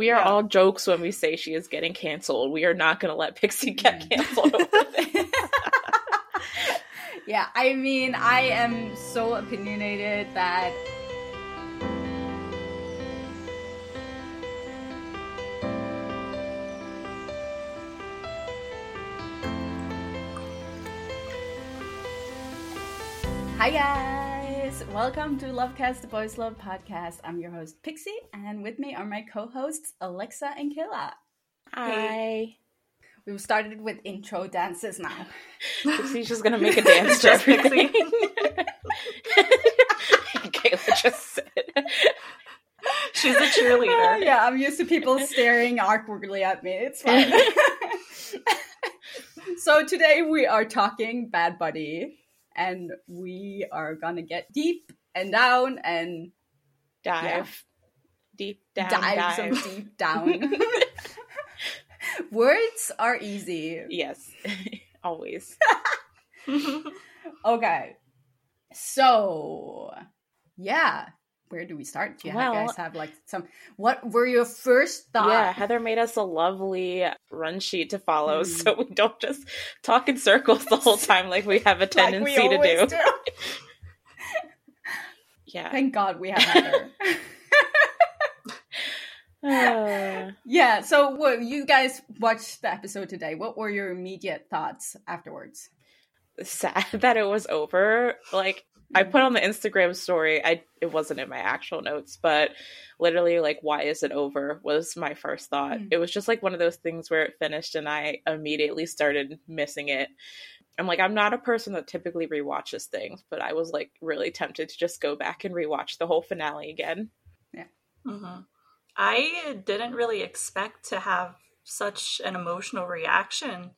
We are all jokes when we say she is getting canceled. We are not going to let Pixie get mm. canceled over. Yeah, I mean, I am so opinionated that Hi guys! Welcome to Lovecast, the Boys Love podcast. I'm your host Pixie, and with me are my co-hosts Alexa and Kayla. Hi. We've started with intro dances now. Pixie's just going to make a dance to everything. Kayla just said. She's a cheerleader. yeah, I'm used to people staring awkwardly at me. It's fine. so today we are talking Bad Buddy, and we are gonna get deep and down and Dive. Yeah. Deep down. dive, Dive. some deep down. Words are easy. Yes. Always. Okay, so yeah, where do we start? Do you Well- guys have like some? What were your first thoughts? Yeah, Heather made us a lovely run sheet to follow Mm. so we don't just talk in circles the whole time like we have a Like tendency we to always do. Yeah. Thank God we have Heather. Uh, yeah. So, what you guys watched the episode today? What were your immediate thoughts afterwards? sad that it was over. Like I put on the Instagram story. I it wasn't in my actual notes, but literally like why is it over was my first thought. Mm. It was just like one of those things where it finished and I immediately started missing it. I'm like I'm not a person that typically rewatches things, but I was like really tempted to just go back and rewatch the whole finale again. Yeah. hmm I didn't really expect to have such an emotional reaction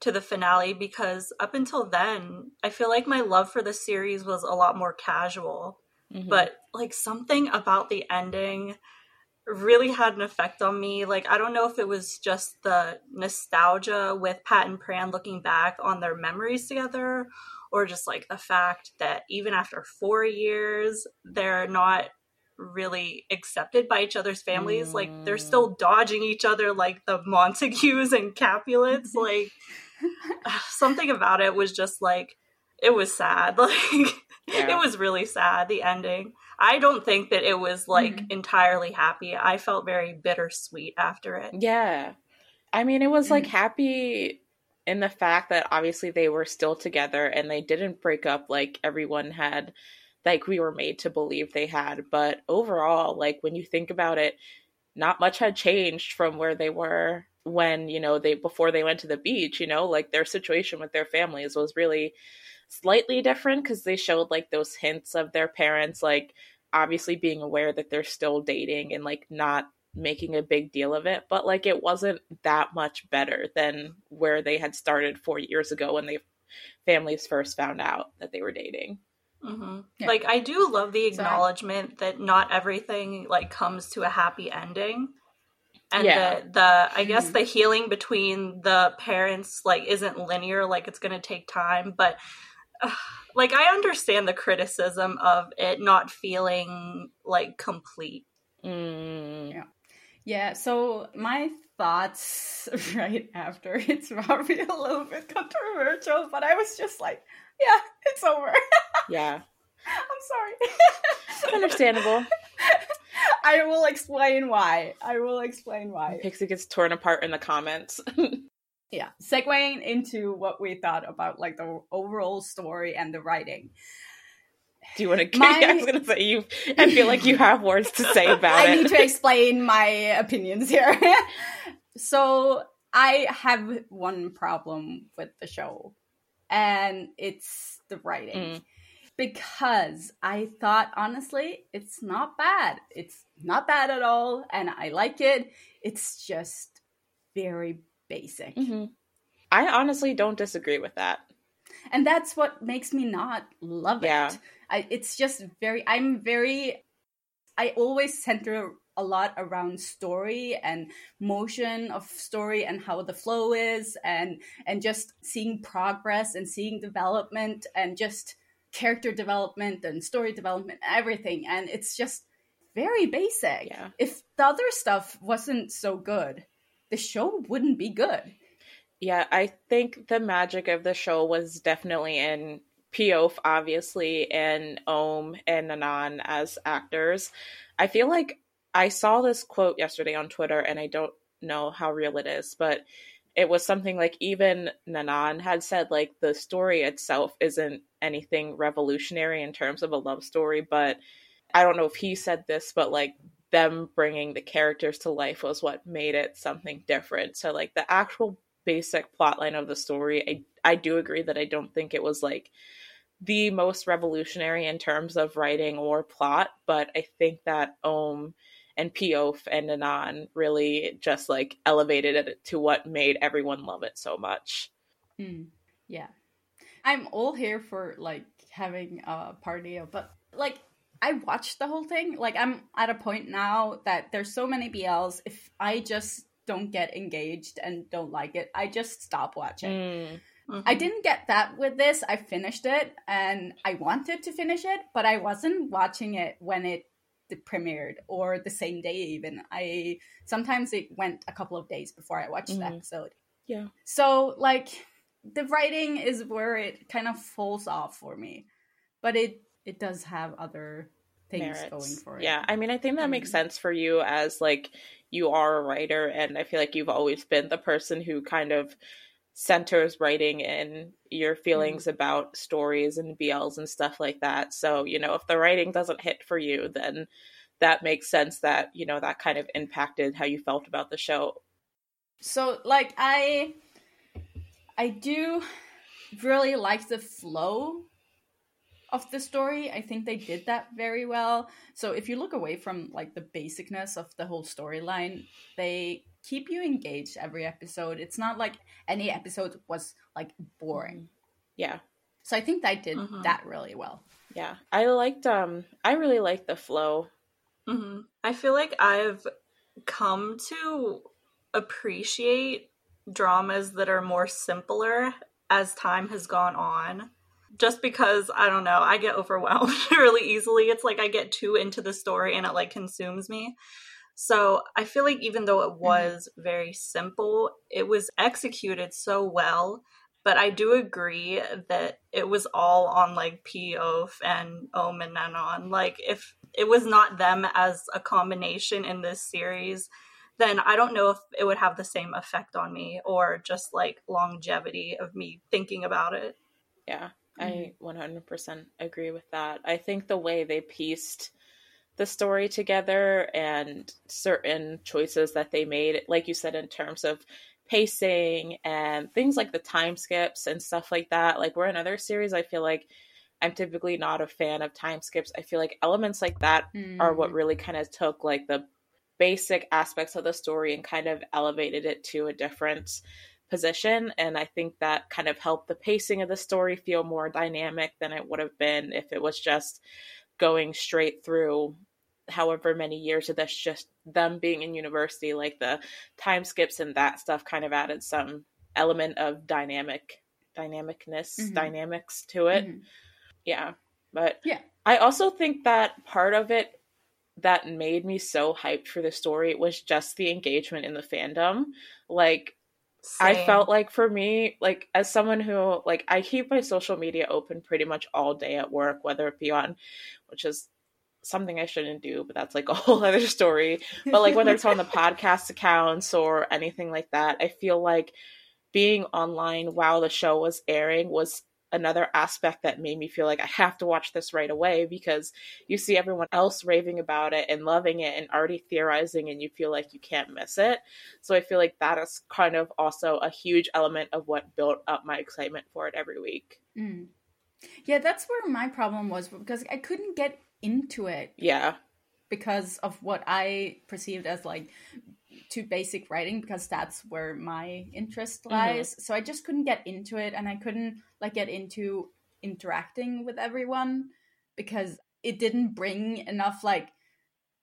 to the finale because up until then, I feel like my love for the series was a lot more casual. Mhm. But like something about the ending really had an effect on me. Like I don't know if it was just the nostalgia with Pat and Pran looking back on their memories together or just like the fact that even after 4 years they're not really accepted by each other's families. Like they're still dodging each other like the Montagues and Capulets. like something about it was just like it was sad. Like Yeah. it was really sad the ending. I don't think that it was like Mhm. entirely happy. I felt very bittersweet after it. Yeah. I mean, it was like Mhm. happy in the fact that obviously they were still together and they didn't break up like everyone had, like we were made to believe they had. But overall, like when you think about it, not much had changed from where they were when, you know, they before they went to the beach, you know, like their situation with their families was really slightly different because they showed like those hints of their parents, like obviously being aware that they're still dating and like not making a big deal of it, but like it wasn't that much better than where they had started four years ago when they families first found out that they were dating. Hmm Yeah. Like I do love the So I- acknowledgement that not everything like comes to a happy ending. And Yeah. the, the I guess Mhm. the healing between the parents like isn't linear, like it's gonna take time, but like I understand the criticism of it not feeling like complete. Mm. Yeah. Yeah, so my thoughts right after it's probably a little bit controversial, but I was just like, yeah, it's over. Yeah. I'm sorry. Understandable. I will explain why. I will explain why. Pixie gets torn apart in the comments. Yeah, segueing into what we thought about like the overall story and the writing. Do you want to? My- I was gonna say you. I feel like you have words to say about I it. need to explain my opinions here. so I have one problem with the show, and it's the writing. Mm. Because I thought honestly, it's not bad. It's not bad at all, and I like it. It's just very basic. Mhm. I honestly don't disagree with that. and that's what makes me not love Yeah. it I, it's just very i'm very i always center a lot around story and motion of story and how the flow is and and just seeing progress and seeing development and just character development and story development everything and it's just very basic Yeah. if the other stuff wasn't so good the show wouldn't be good Yeah, I think the magic of the show was definitely in P'Aof, obviously, and Ohm and Nanon as actors. I feel like I saw this quote yesterday on Twitter, and I don't know how real it is, but it was something like even Nanon had said, like, the story itself isn't anything revolutionary in terms of a love story, but I don't know if he said this, but like, them bringing the characters to life was what made it something different. So, like, the actual basic plotline of the story, I I do agree that I don't think it was like the most revolutionary in terms of writing or plot, but I think that Ohm and P'Aof and Nanon really just like elevated it to what made everyone love it so much. Mm, yeah. I'm all here for like having a party, but like I watched the whole thing. Like I'm at a point now that there's so many BLs. If I just don't get engaged and don't like it, I just stop watching. Mm, Mhm. I didn't get that with this. I finished it and I wanted to finish it, but I wasn't watching it when it premiered or the same day even. I sometimes it went a couple of days before I watched the Mhm. episode. Yeah. So like the writing is where it kind of falls off for me. But it it does have other things merits. going for it. Yeah, I mean, I think that makes Mm. sense for you as like you are a writer, and I feel like you've always been the person who kind of centers writing in your mm-hmm. feelings about stories and BLs and stuff like that. So, you know, if the writing doesn't hit for you, then that makes sense that, you know, that kind of impacted how you felt about the show. So like I I do really like the flow of the story. I think they did that very well. So if you look away from like the basicness of the whole storyline, they keep you engaged every episode. It's not like any episode was like boring. Yeah. So I think they did Mhm. that really well. Yeah. I liked um I really liked the flow. hmm I feel like I've come to appreciate dramas that are more simpler as time has gone on. Just because I don't know, I get overwhelmed really easily. It's like I get too into the story and it like consumes me. So I feel like even though it mm-hmm. was very simple, it was executed so well. But I do agree that it was all on like P'Aof and Ohm and Nanon. Like if it was not them as a combination in this series, then I don't know if it would have the same effect on me or just like longevity of me thinking about it. Yeah, I mm-hmm. 100% agree with that. I think the way they pieced the story together and certain choices that they made, like you said, in terms of pacing and things like the time skips and stuff like that. Like, we're another series, I feel like I'm typically not a fan of time skips. I feel like elements like that are what hmm. really kind of took like the basic aspects of the story and kind of elevated it to a different position and i think that kind of helped the pacing of the story feel more dynamic than it would have been if it was just going straight through however many years of this just them being in university like the time skips and that stuff kind of added some element of dynamic dynamicness Mhm. dynamics to it. Mhm. Yeah. But Yeah. I also think that part of it that made me so hyped for the story was just the engagement in the fandom. Like I felt like for me, like as someone who like I keep my social media open pretty much all day at work, whether it be on which is something I shouldn't do, but that's like a whole other story. But like whether it's on the podcast accounts or anything like that, I feel like being online while the show was airing was another aspect that made me feel like I have to watch this right away because you see everyone else raving about it and loving it and already theorizing and you feel like you can't miss it. So I feel like that is kind of also a huge element of what built up my excitement for it every week. Mm. Yeah, that's where my problem was because I couldn't get into it Yeah. because of what I perceived as like too basic writing because that's where my interest lies. So I just couldn't get into it and I couldn't like get into interacting with everyone because it didn't bring enough like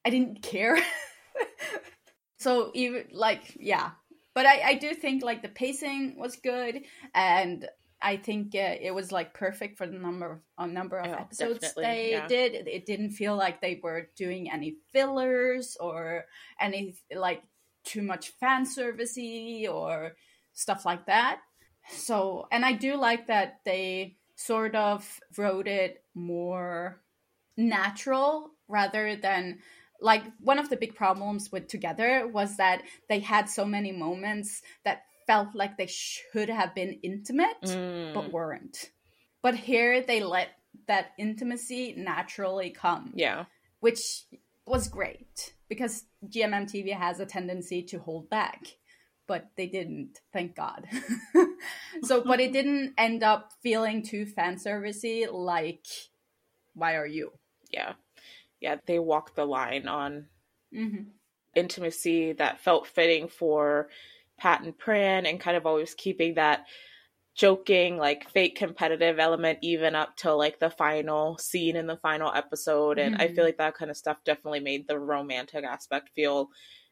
I didn't care. so even like yeah, but I I do think like the pacing was good and I think uh, it was like perfect for the number of a number of Oh, episodes they yeah. did. It- It didn't feel like they were doing any fillers or any like too much fan servicey or stuff like that. So, and I do like that they sort of wrote it more natural rather than like one of the big problems with Together was that they had so many moments that felt like they should have been intimate Mm, but weren't. But here they let that intimacy naturally come yeah. which was great because GMMTV has a tendency to hold back, but they didn't, thank God. so, but it didn't end up feeling too fan servicey like, why are you? Yeah. Yeah. They walked the line on Mm-hmm. intimacy that felt fitting for Pat and Pran and kind of always keeping that joking, like fake competitive element even up till like the final scene in the final episode. And I Mhm. feel like that kind of stuff definitely made the romantic aspect feel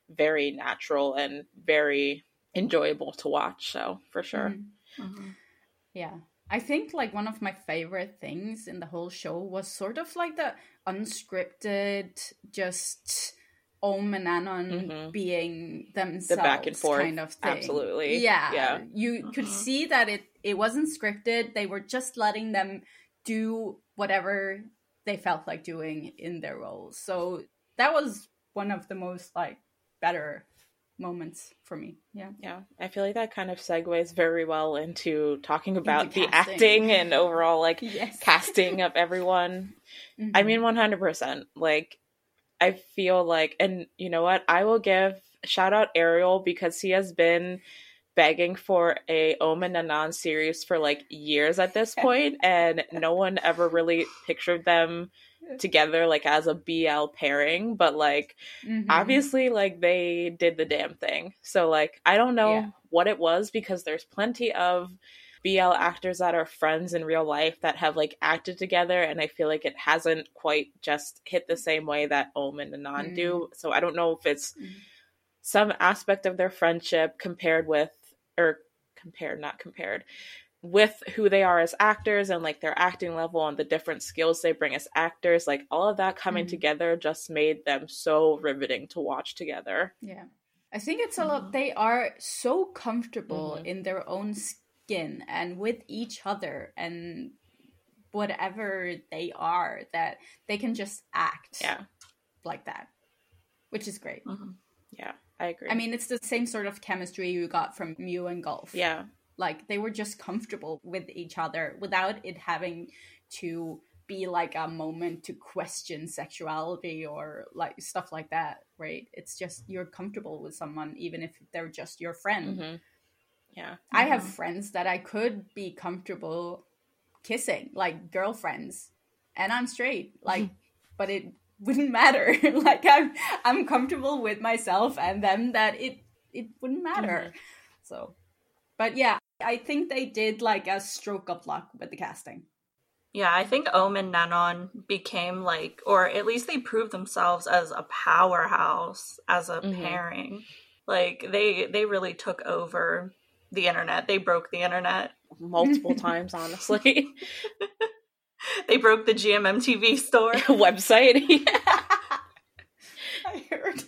very natural and very enjoyable to watch. So for sure. Mhm. Yeah. I think like one of my favorite things in the whole show was sort of like the unscripted, just Ohm and Nanon Mhm. being themselves back and forth. kind of thing. Absolutely. Yeah. Yeah. You could Mhm. see that it it wasn't scripted. They were just letting them do whatever they felt like doing in their roles. So that was one of the most like better moments for me. Yeah. Yeah, I feel like that kind of segues very well into talking about the acting and overall like Yes. casting of everyone. I Mhm. mean, 100%. Like, I feel like, and you know what? I will give shout out Ariel because he has been begging for a Ohm and Nanon series for like years at this point, and no one ever really pictured them together like as a BL pairing, but like Mhm. obviously like they did the damn thing so like i don't know Yeah. what it was because there's plenty of bl actors that are friends in real life that have like acted together and i feel like it hasn't quite just hit the same way that omen and non do so i don't know if it's Mhm. some aspect of their friendship compared with or compared not compared with who they are as actors and like their acting level and the different skills they bring as actors like all of that coming Mhm. together just made them so riveting to watch together Yeah. I think it's a lot they are so comfortable Mhm. in their own skin and with each other and whatever they are that they can just act yeah like that. Which is great. Mhm. yeah i agree I mean it's the same sort of chemistry you got from Mew and Golf. yeah Like they were just comfortable with each other without it having to be like a moment to question sexuality or like stuff like that, right? It's just you're comfortable with someone even if they're just your friend. hmm yeah I have friends that I could be comfortable kissing, like girlfriends, and I'm straight. Like, but it wouldn't matter. like I'm I'm comfortable with myself and them that it it wouldn't matter. So, but yeah, I think they did like a stroke of luck with the casting. Yeah, I think Ohm and Nanon became like, or at least they proved themselves as a powerhouse as a Mhm. pairing. Like they they really took over the internet. They broke the internet multiple times, honestly. they broke the GMMTV store website. I heard.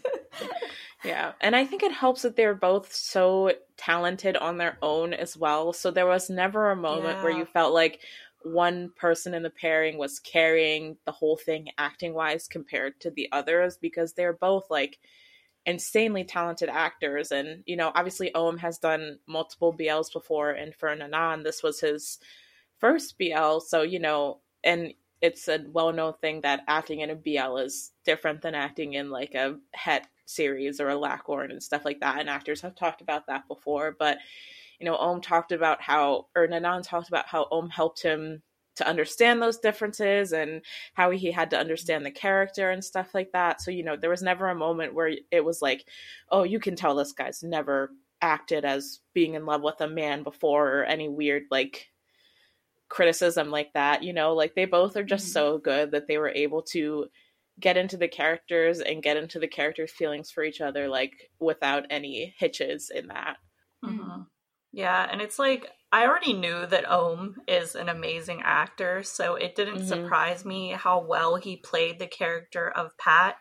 yeah, and I think it helps that they're both so talented on their own as well. So there was never a moment yeah. where you felt like one person in the pairing was carrying the whole thing acting wise compared to the others because they're both like insanely talented actors. And you know obviously Ohm has done multiple BLs before and for Nanon this was his first BL so you know and it's a well-known thing that acting in a BL is different than acting in like a het series or a lakorn and stuff like that. And actors have talked about that before. But you know Ohm talked about how or Nanon talked about how Ohm helped him to understand those differences and how he had to understand the character and stuff like that. So, you know, there was never a moment where it was like, oh, you can tell this guy's never acted as being in love with a man before or any weird like criticism like that, you know, like they both are just mm-hmm. so good that they were able to get into the characters and get into the characters' feelings for each other like without any hitches in that. Mm-hmm. Yeah, and it's like I already knew that Ohm is an amazing actor, so it didn't mm-hmm. surprise me how well he played the character of Pat.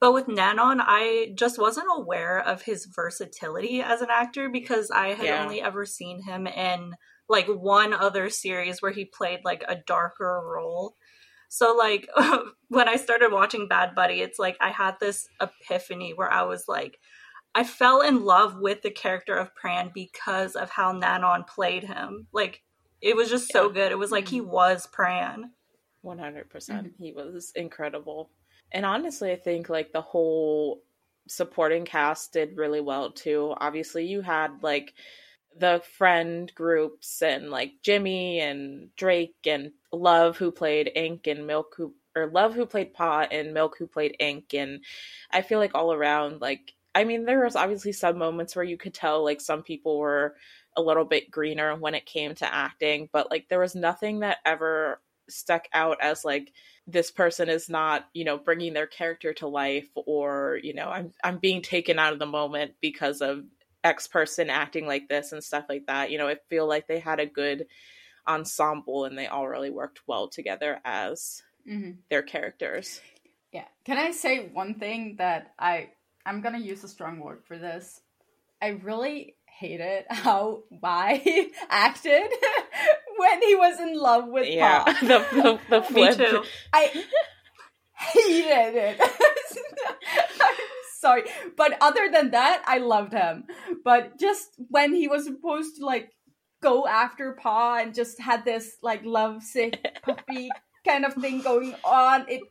But with Nanon, I just wasn't aware of his versatility as an actor because I had yeah. only ever seen him in like one other series where he played like a darker role. So like when I started watching Bad Buddy, it's like I had this epiphany where I was like, I fell in love with the character of Pran because of how Nanon played him. Like it was just so good. It was like he mm-hmm. was Pran. 100%. percent mm hmm He was incredible. And honestly, I think like the whole supporting cast did really well too. Obviously, you had like the friend groups and like Jimmy and Drake and Love who played Ink and Milk who or Love who played Pa and Milk who played Ink and I feel like all around like I mean, there was obviously some moments where you could tell like some people were a little bit greener when it came to acting, but like there was nothing that ever stuck out as like this person is not, you know, bringing their character to life or, you know, I'm I'm being taken out of the moment because of X person acting like this and stuff like that. You know, I feel like they had a good ensemble and they all really worked well together as mm-hmm. their characters. Yeah. Can I say one thing that I I'm gonna use a strong word for this. I really hated how Wai acted when he was in love with yeah, Pa. the the, the flip. Me too. I hated it. sorry, but other than that, I loved him. But just when he was supposed to like go after Pa and just had this like lovesick puppy kind of thing going on, it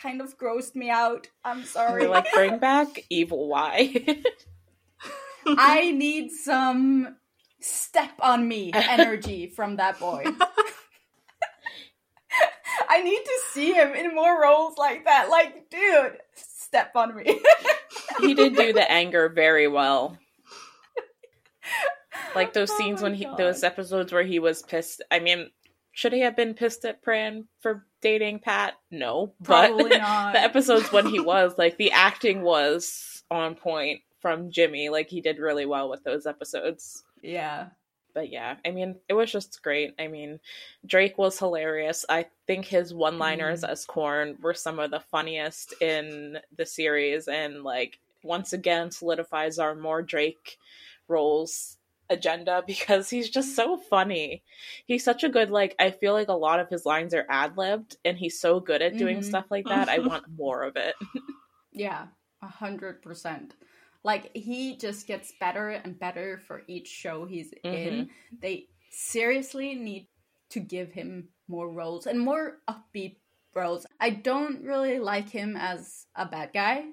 kind of grossed me out. I'm sorry. We're like, bring back evil Wai. I need some step on me energy from that boy. I need to see him in more roles like that. Like, dude, step on me. he did do the anger very well. Like those oh scenes when he, God. those episodes where he was pissed. I mean, should he have been pissed at Pran for dating Pat? No, Probably but not. the episodes when he was like the acting was on point from Jimmy. Like he did really well with those episodes. Yeah. But yeah, I mean, it was just great. I mean, Drake was hilarious. I think his one-liners mm. as Korn were some of the funniest in the series, and like once again solidifies our more Drake roles agenda because he's just so funny. He's such a good like I feel like a lot of his lines are ad-libbed and he's so good at doing mm-hmm. stuff like that. I want more of it. yeah, a hundred percent. Like he just gets better and better for each show he's mm-hmm. in. They seriously need to give him more roles and more upbeat roles. I don't really like him as a bad guy.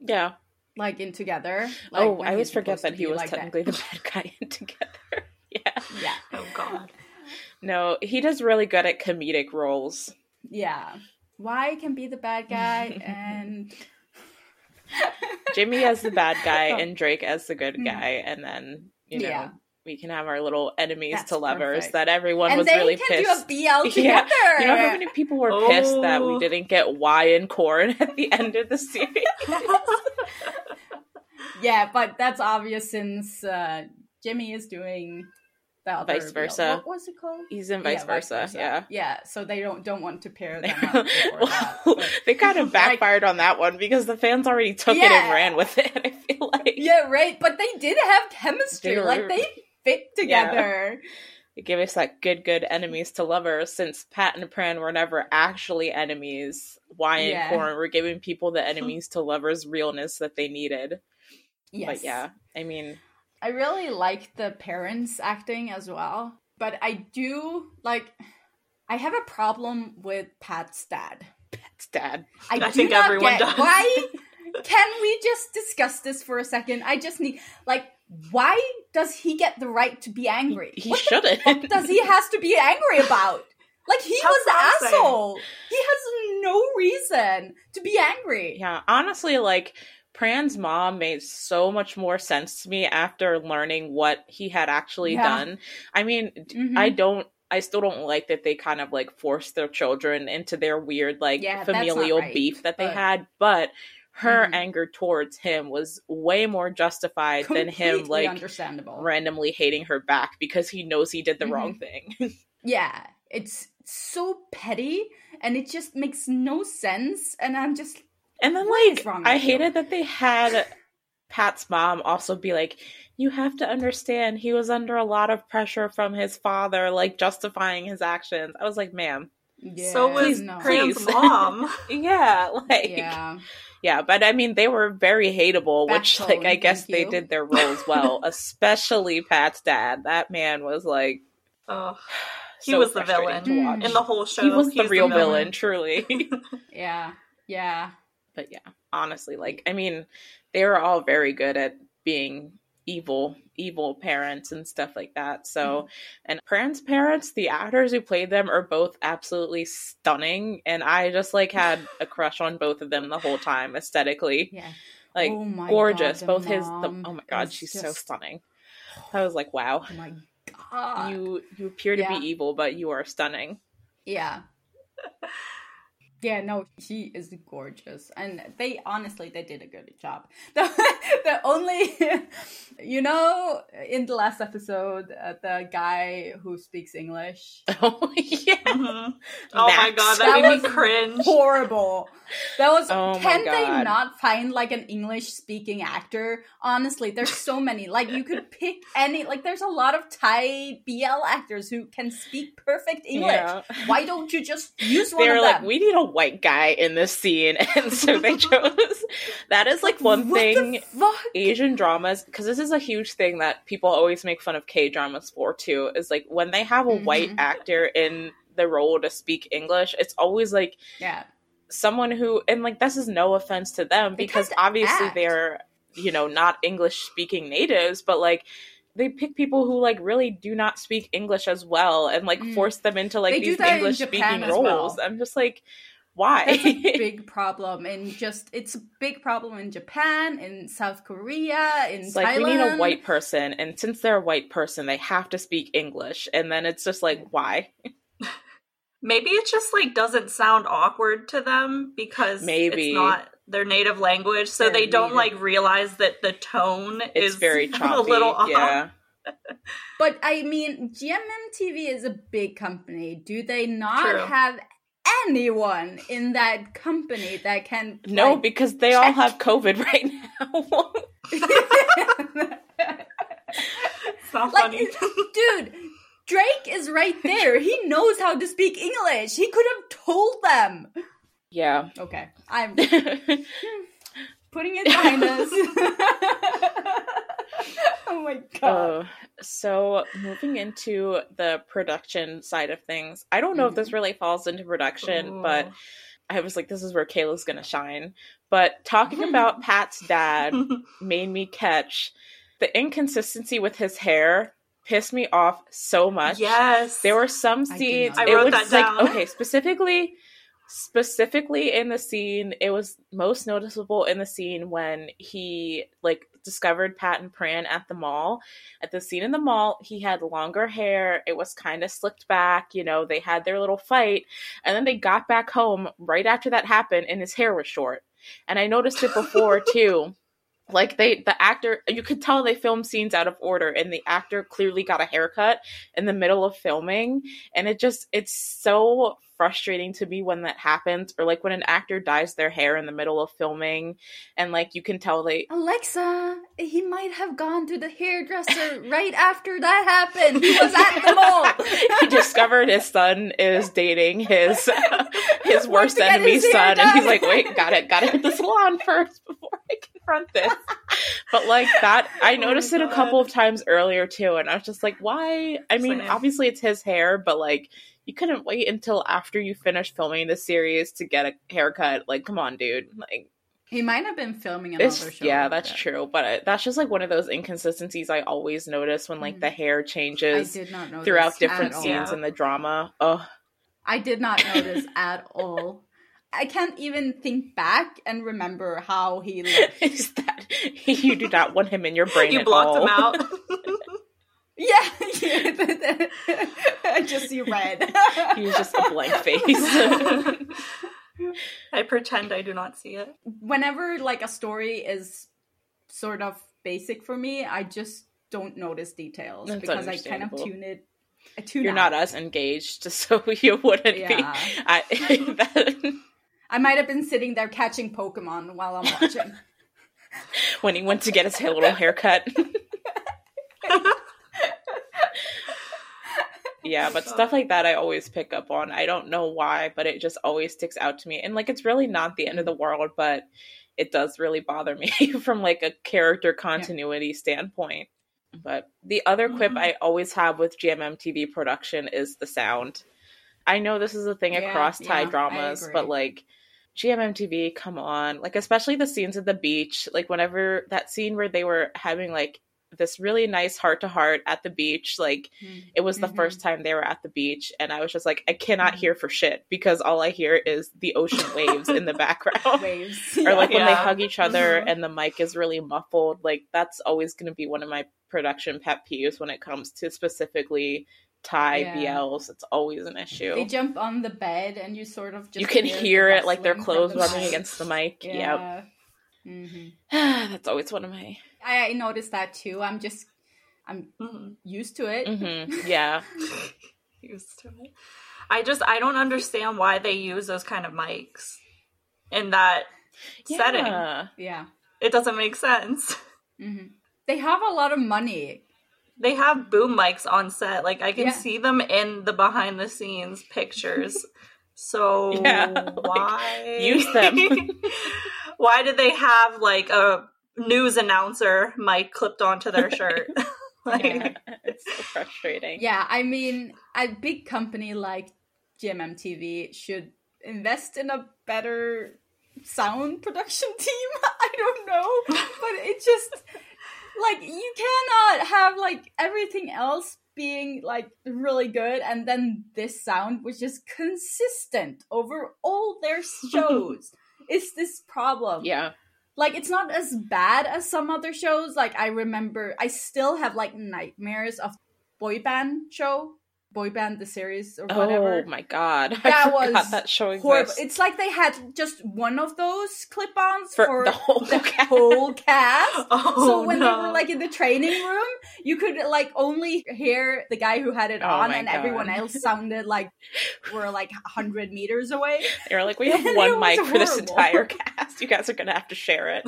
Yeah like in Together. Like, oh, I always forget that he was like technically that. the bad guy in Together. yeah. Yeah. Oh God. No, he does really good at comedic roles. Yeah. Wai can be the bad guy and Jimmy as the bad guy oh. and Drake as the good mm. guy, and then you know yeah. we can have our little enemies That's to lovers perfect. that everyone and was really pissed. Do a BL together. Yeah. You know how many people were oh. pissed that we oh. didn't get Wai and Korn at the end of the series. Yeah, but that's obvious since uh, Jimmy is doing the other Vice versa. What was it called? He's in vice, versa. Yeah. Yeah. So they don't don't want to pair them up before that. but- they kind of Like- backfired on that one because the fans already took it and ran with it. I feel like Yeah, right. But they did have chemistry. They were- Like they fit Yeah. together. it gave us that good, good enemies to lovers. Since Pat and Pran were never actually enemies, Wai Yeah. and Korn were giving people the enemies to lovers realness that they needed. Yes. But yeah, I mean, I really like the parents acting as well. But I do like I have a problem with Pat's dad. Pat's dad. I, I think everyone get does. why can we just discuss this for a second? I just need like why does he get the right to be angry? He what shouldn't. does he has to be angry about? Like he That's was the asshole. He has no reason to be angry. Yeah, honestly, like Pran's mom made so much more sense to me after learning what he had actually Yeah. done. I mean, Mhm. I don't. I still don't like that they kind of like forced their children into their weird like Yeah, familial right, beef that they but- had, but her Mhm. anger towards him was way more justified than him like understandable. randomly hating her back because he knows he did the wrong thing. Yeah, it's so petty and it just makes no sense. And I'm just And then, What like, wrong I with you? hated that they had Pat's mom also be like, you have to understand he was under a lot of pressure from his father, like justifying his actions. I was like, ma'am, yeah, so was no. Pran's mom. yeah, like, yeah. Yeah, but I mean, they were very hateable, which, Backbone, like, I guess thank they did their roles well, especially Pat's dad. That man was like, Oh, he so was the villain to watch. Mm. in the whole show. he was the he's real villain, truly. yeah, yeah. But yeah honestly like i mean they were all very good at being evil evil parents and stuff like that so mm-hmm. and parents parents the actors who played them are both absolutely stunning and i just like had a crush on both of them the whole time aesthetically Yeah. like Oh gorgeous God, both his the, oh my god she's so stunning i was like wow Oh my god. you you appear to Yeah. be evil but you are stunning Yeah. Yeah, no, she is gorgeous, and they honestly they did a good job. the only, you know, in the last episode, uh, the guy who speaks English, oh yeah Mhm. Oh my god, that, That made was me cringe. horrible. That was. Oh my can they not find like an English speaking actor? Honestly, there's so many. Like you could pick any. Like there's a lot of Thai BL actors who can speak perfect English. Yeah. Why don't you just use one they were of like, them? we need a white guy in this scene, and so they chose. That is like one What the thing fuck? Asian dramas, because this is a huge thing that people always make fun of K dramas for too. Is like when they have a white Mhm. actor in the role to speak English, it's always like Yeah. someone who, and like this is no offense to them They because obviously act. they're you know not English speaking natives, but like. They pick people who like really do not speak English as well, and like Mm. force them into like They these English speaking roles. well. I'm just like, why? That's a big problem and just it's a big problem in Japan, in South Korea, in It's Thailand. like we need a white person, and since they're a white person, they have to speak English, and then it's just like, why? Maybe it just like doesn't sound awkward to them because Maybe. it's not their native language, so Their they don't native- like realize that the tone It's is very choppy. a little off. Yeah, But I mean, GMM TV is a big company. Do they not True. have anyone in that company that can? no, like- because they all have COVID right now. It's not like, funny. dude, Drake is right there. He knows how to speak English. He could have told them. yeah. Okay, I'm putting it behind us. oh my god. Uh, so moving into the production side of things, I don't know if this really falls into production, but I was like, this is where Kayla's gonna shine. But talking about Pat's dad made me catch the inconsistency with his hair pissed me off so much. yes, There were some scenes. I it wrote was that like down. okay, specifically specifically in the scene, it was most noticeable in the scene when he like discovered Pat and Pran at the mall. At the scene in the mall, he had longer hair. It was kind of slicked back, you know, they had their little fight, and then they got back home right after that happened and his hair was short. And I noticed it before too. like they the actor you could tell they filmed scenes out of order and the actor clearly got a haircut in the middle of filming and it just it's so frustrating to me when that happens or like when an actor dyes their hair in the middle of filming and like you can tell they Alexa, he might have gone to the hairdresser right after that happened. He was at the mall. he discovered his son is dating his his worst enemy's his son. And he's like wait got it gotta hit the salon first before i confront this. But like that i Oh noticed it a couple of times earlier too and i was just like why? I mean obviously it's his hair but like you couldn't wait until after you finished filming the series to get a haircut like come on dude like He might have been filming another it's, show. yeah like that's that. true but I, that's just like one of those inconsistencies i always notice when like Mhm. the hair I changes did not notice throughout different at all. scenes Yeah. in the drama. Oh, I did not notice at all. I can't even think back and remember how he looked. is that you do not want him in your brain? you at blocked all. him out. Yeah, yeah. I just see red. He's just a blank face. I pretend I do not see it. Whenever like a story is sort of basic for me, I just don't notice details That's because I kind of tune it. I tune You're out. not as engaged, so you wouldn't Yeah. be. I, that, I might have been sitting there catching Pokemon while I'm watching. when he went to get his little haircut. Yeah, but stuff like that I always pick up on. I don't know why, but it just always sticks out to me. And like it's really not the end of the world, but it does really bother me from like a character continuity standpoint. But the other quip Mhm. I always have with GMM TV production is the sound. I know this is a thing Yeah, across Thai yeah, dramas, but like GMMTV, come on. Like especially the scenes at the beach, like whenever that scene where they were having like this really nice heart to heart at the beach, like it was the Mhm. first time they were at the beach and I was just like I cannot Mhm. hear for shit because all I hear is the ocean waves in the background. Waves. Or like when they hug each other Mhm. and the mic is really muffled, like that's always going to be one of my production pet peeves when it comes to specifically Thai Yeah. BLs. It's always an issue. They jump on the bed and you sort of just you can hear it like their clothes rubbing against the mic. Yep. Yeah. hmm That's always one of my. I, I noticed that too. I'm just I'm Mhm. used to it. hmm Yeah. Used to it. I just I don't understand why they use those kind of mics in that setting. Yeah. Yeah. It doesn't make sense. hmm They have a lot of money. They have boom mics on set. Like I can Yeah. see them in the behind the scenes pictures. So Yeah, like, why use them. why did they have like a news announcer mic clipped onto their shirt? like, Yeah. it's so frustrating. Yeah, I mean, a big company like GMM TV should invest in a better sound production team. I don't know, but it just like you cannot have like everything else being like really good and then this sound which is consistent over all their shows. is this problem? Yeah. Like it's not as bad as some other shows. Like i remember i still have like nightmares of boy band show boy band the series or oh whatever Oh my god. That was that show horrible it's like they had just one of those clip-ons For for, the whole cast. whole cast oh, so when they were like in the training room you could like only hear the guy who had it Oh on and everyone else sounded like we're like 100 meters away They were like, we have one mic for this entire cast. You guys are gonna have to share it.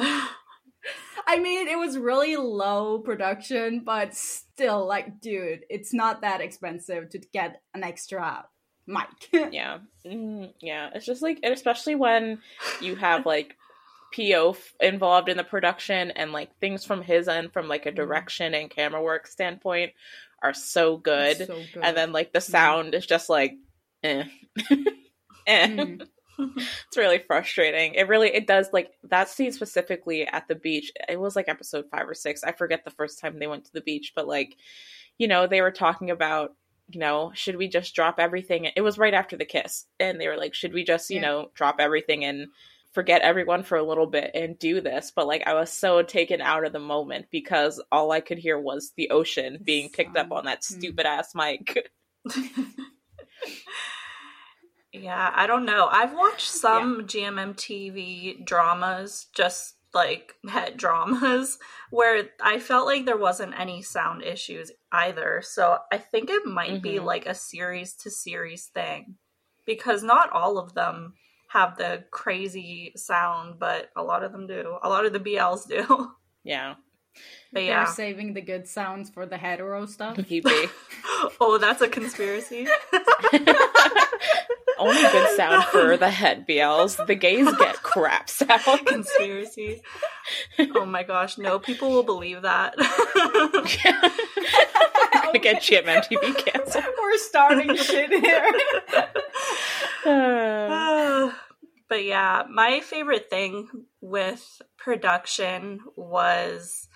I mean, it was really low production, but still, like, dude, it's not that expensive to get an extra mic. Yeah. Mm, yeah. It's just like, and especially when you have like PO f- involved in the production and like things from his end, from like a Mhm. direction and camera work standpoint, are so good. So good. And then like the sound is just like, eh. eh. Mhm. it's really frustrating. It really it does like that scene specifically at the beach. It was like episode 5 or 6. I forget the first time they went to the beach, but like you know, they were talking about you know, should we just drop everything? It was right after the kiss. And they were like, should we just, you Yeah. know, drop everything and forget everyone for a little bit and do this? But like I was so taken out of the moment because all I could hear was the ocean being picked up on that Hmm. stupid ass mic. Yeah, I don't know. I've watched some GMM TV dramas just like pet dramas where I felt like there wasn't any sound issues either. So I think it might mm-hmm. be like a series to series thing because not all of them have the crazy sound, but a lot of them do. A lot of the BLs do. Yeah. But yeah. They're saving the good sounds for the hetero stuff. oh, that's a conspiracy. Only good sound for the het BLs. The gays get crap sound. Conspiracy. Oh my gosh, no, people will believe that. Gonna get GMMTV canceled. We're starting shit here. but yeah, my favorite thing with production was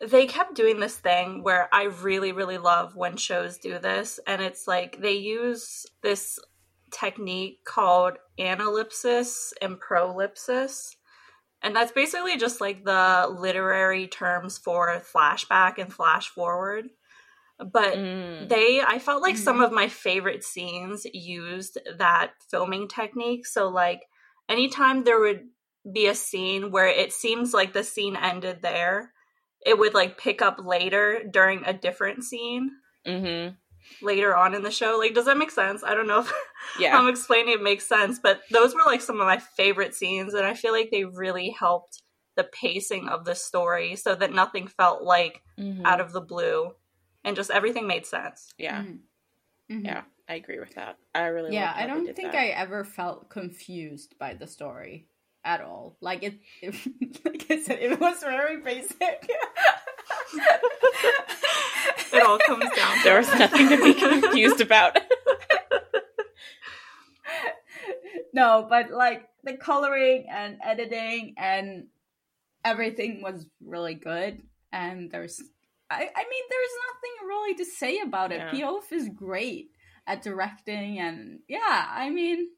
they kept doing this thing where I really, really love when shows do this. And it's like they use this technique called analepsis and prolepsis. And that's basically just like the literary terms for flashback and flash forward. But mm. they, I felt like mm-hmm. some of my favorite scenes used that filming technique. So, like, anytime there would be a scene where it seems like the scene ended there, it would like pick up later during a different scene. Mm-hmm later on in the show. Like, does that make sense? I don't know if yeah. I'm explaining it makes sense, but those were like some of my favorite scenes, and I feel like they really helped the pacing of the story so that nothing felt like mm-hmm. out of the blue and just everything made sense. Yeah. Mm-hmm. mm-hmm. Yeah, I agree with that. I really Yeah, I don't think that. I ever felt confused by the story at all. Like it, it like I said, it was very basic. it all comes down. There was nothing to be confused about. no, but like the coloring and editing and everything was really good. And there's, I, I mean, there's nothing really to say about it. Yeah. P'Aof is great at directing, and yeah, I mean,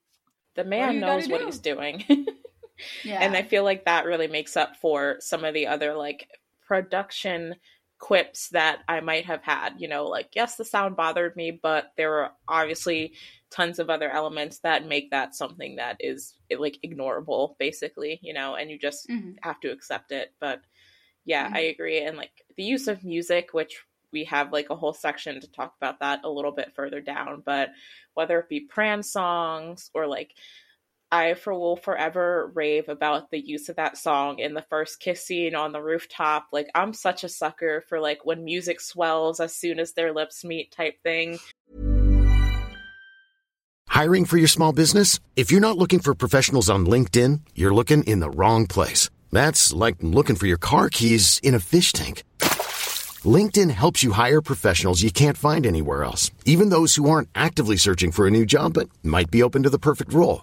the man what knows what do? he's doing. yeah, and I feel like that really makes up for some of the other like production quips that I might have had. You know, like, yes, the sound bothered me, but there were obviously tons of other elements that make that something that is like ignorable, basically, you know, and you just mm-hmm. have to accept it. But yeah, mm-hmm. I agree. And like the use of music, which we have like a whole section to talk about that a little bit further down, but whether it be Pran songs or like I for will forever rave about the use of that song in the first kiss scene on the rooftop. Like I'm such a sucker for like when music swells as soon as their lips meet type thing. Hiring for your small business? If you're not looking for professionals on LinkedIn, you're looking in the wrong place. That's like looking for your car keys in a fish tank. LinkedIn helps you hire professionals you can't find anywhere else, even those who aren't actively searching for a new job but might be open to the perfect role.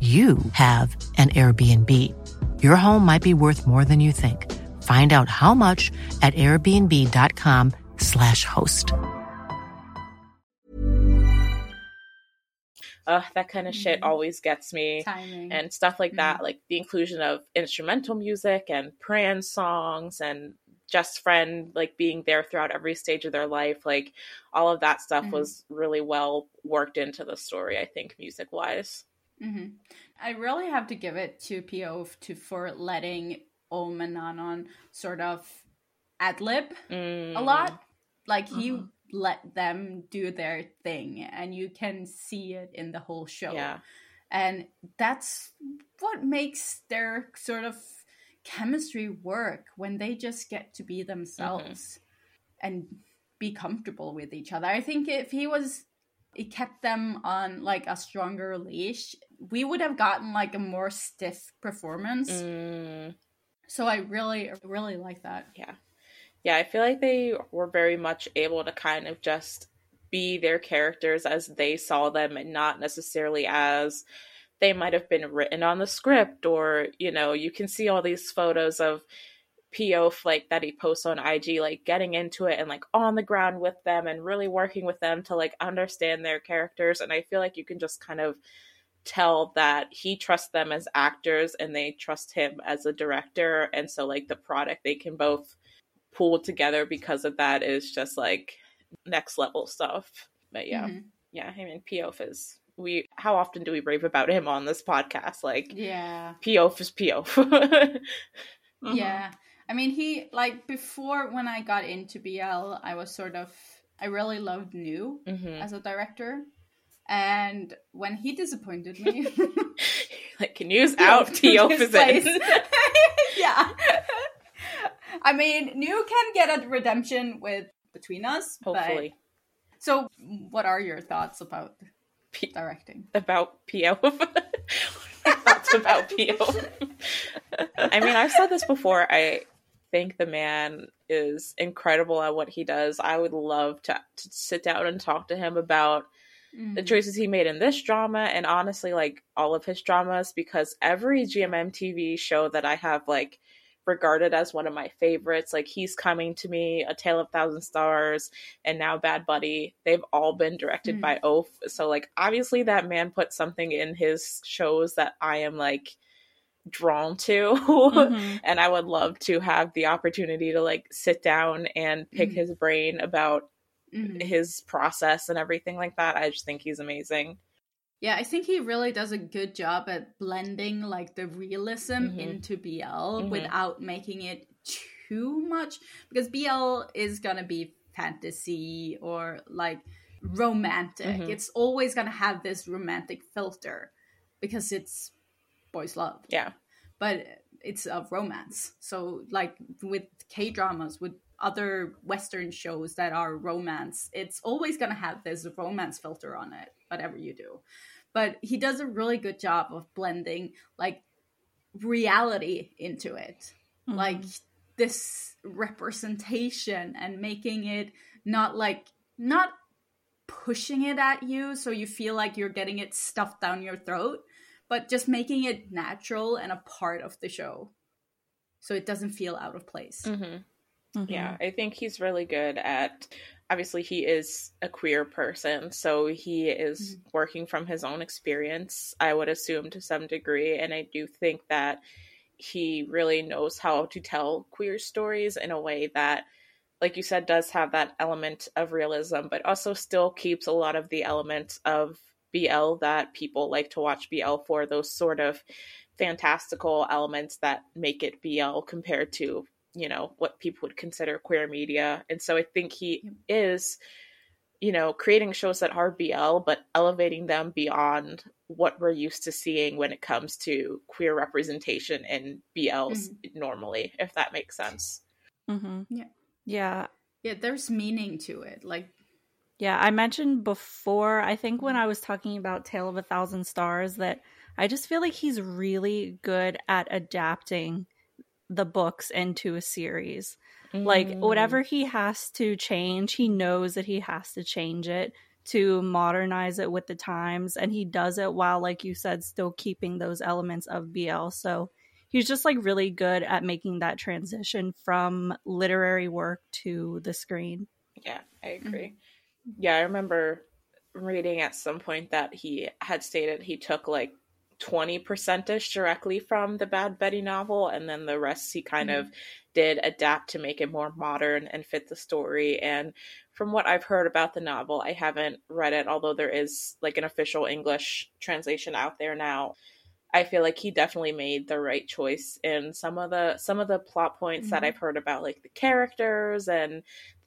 you have an Airbnb. Your home might be worth more than you think. Find out how much at airbnb.com/slash host. uh, that kind of shit Mhm. always gets me. Timing. And stuff like that, Mhm. like the inclusion of instrumental music and Pran songs and Just Friend, like being there throughout every stage of their life, like all of that stuff Mhm. was really well worked into the story, I think, music wise. Hmm I really have to give it to P'Aof to for letting Ohm and Nanon sort of ad lib Mm. a lot. Like he Mhm. let them do their thing, and you can see it in the whole show. Yeah. And that's what makes their sort of chemistry work when they just get to be themselves and be comfortable with each other. I think if he was it kept them on like a stronger leash, we would have gotten like a more stiff performance. Mm. So I really really like that. Yeah. Yeah, I feel like they were very much able to kind of just be their characters as they saw them and not necessarily as they might have been written on the script or, you know, you can see all these photos of P'Aof like that he posts on IG like getting into it and like on the ground with them and really working with them to like understand their characters and I feel like you can just kind of tell that he trusts them as actors and they trust him as a director and so like the product they can both pull together because of that is just like next level stuff but yeah Mhm. yeah i mean P'Aof is we how often do we rave about him on this podcast like Yeah. P'Aof is P'Aof Mhm. Yeah. I mean, he, like, before when I got into BL, I was sort of, I really loved New Mhm. as a director. And when he disappointed me, like can use out His is in yeah. I mean, New can get a redemption with Between Us. but- hopefully so, what are your thoughts about P- directing? about P'Aof thoughts about P'Aof I mean I've said this before I think the man is incredible at what he does I would love to, to sit down and talk to him about Mm-hmm. the choices he made in this drama and honestly like all of his dramas because every GMM TV show that I have like regarded as one of my favorites like he's coming to me a tale of thousand stars and now bad buddy they've all been directed Mm. by Aof so like obviously that man put something in his shows that i am like drawn to Mhm. and i would love to have the opportunity to like sit down and pick Mhm. his brain about Mhm. his process and everything like that. I just think he's amazing. Yeah, I think he really does a good job at blending like the realism Mhm. into BL Mhm. without making it too much because BL is gonna be fantasy or like romantic. Mhm. It's always gonna have this romantic filter because it's boys love. Yeah. But it's a romance. So like with K dramas, with other Western shows that are romance, it's always gonna have this romance filter on it, whatever you do. But he does a really good job of blending like reality into it. Mhm. Like this representation and making it not like not pushing it at you so you feel like you're getting it stuffed down your throat, but just making it natural and a part of the show. So it doesn't feel out of place. Mm-hmm. Mhm. Yeah, I think he's really good at. Obviously, he is a queer person, so he is working from his own experience, I would assume, to some degree. And I do think that he really knows how to tell queer stories in a way that, like you said, does have that element of realism, but also still keeps a lot of the elements of BL that people like to watch BL for, those sort of fantastical elements that make it BL compared to you know what people would consider queer media and so i think he is you know creating shows that are bl but elevating them beyond what we're used to seeing when it comes to queer representation in bls normally if that makes sense Mhm. Yeah. Yeah. Yeah, there's meaning to it. Like Yeah, I mentioned before, I think when I was talking about Tale of a Thousand Stars, that I just feel like he's really good at adapting the books into a series. Like, Mm. whatever he has to change, he knows that he has to change it to modernize it with the times. And he does it while, like you said, still keeping those elements of BL. So he's just like really good at making that transition from literary work to the screen. Yeah, I agree. Mm-hmm. Yeah, I remember reading at some point that he had stated he took like 20% ish directly from the Bad Buddy novel, and then the rest he kind mm-hmm. of did adapt to make it more modern and fit the story. And from what I've heard about the novel, I haven't read it, although there is like an official English translation out there now. I feel like he definitely made the right choice in some of the some of the plot points mm-hmm. that I've heard about like the characters and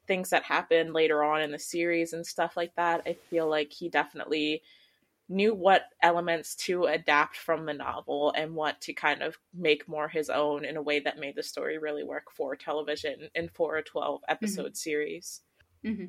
things that happen later on in the series and stuff like that. I feel like he definitely knew what elements to adapt from the novel and what to kind of make more his own in a way that made the story really work for television and for a 12 episode mm-hmm. series. Mm-hmm.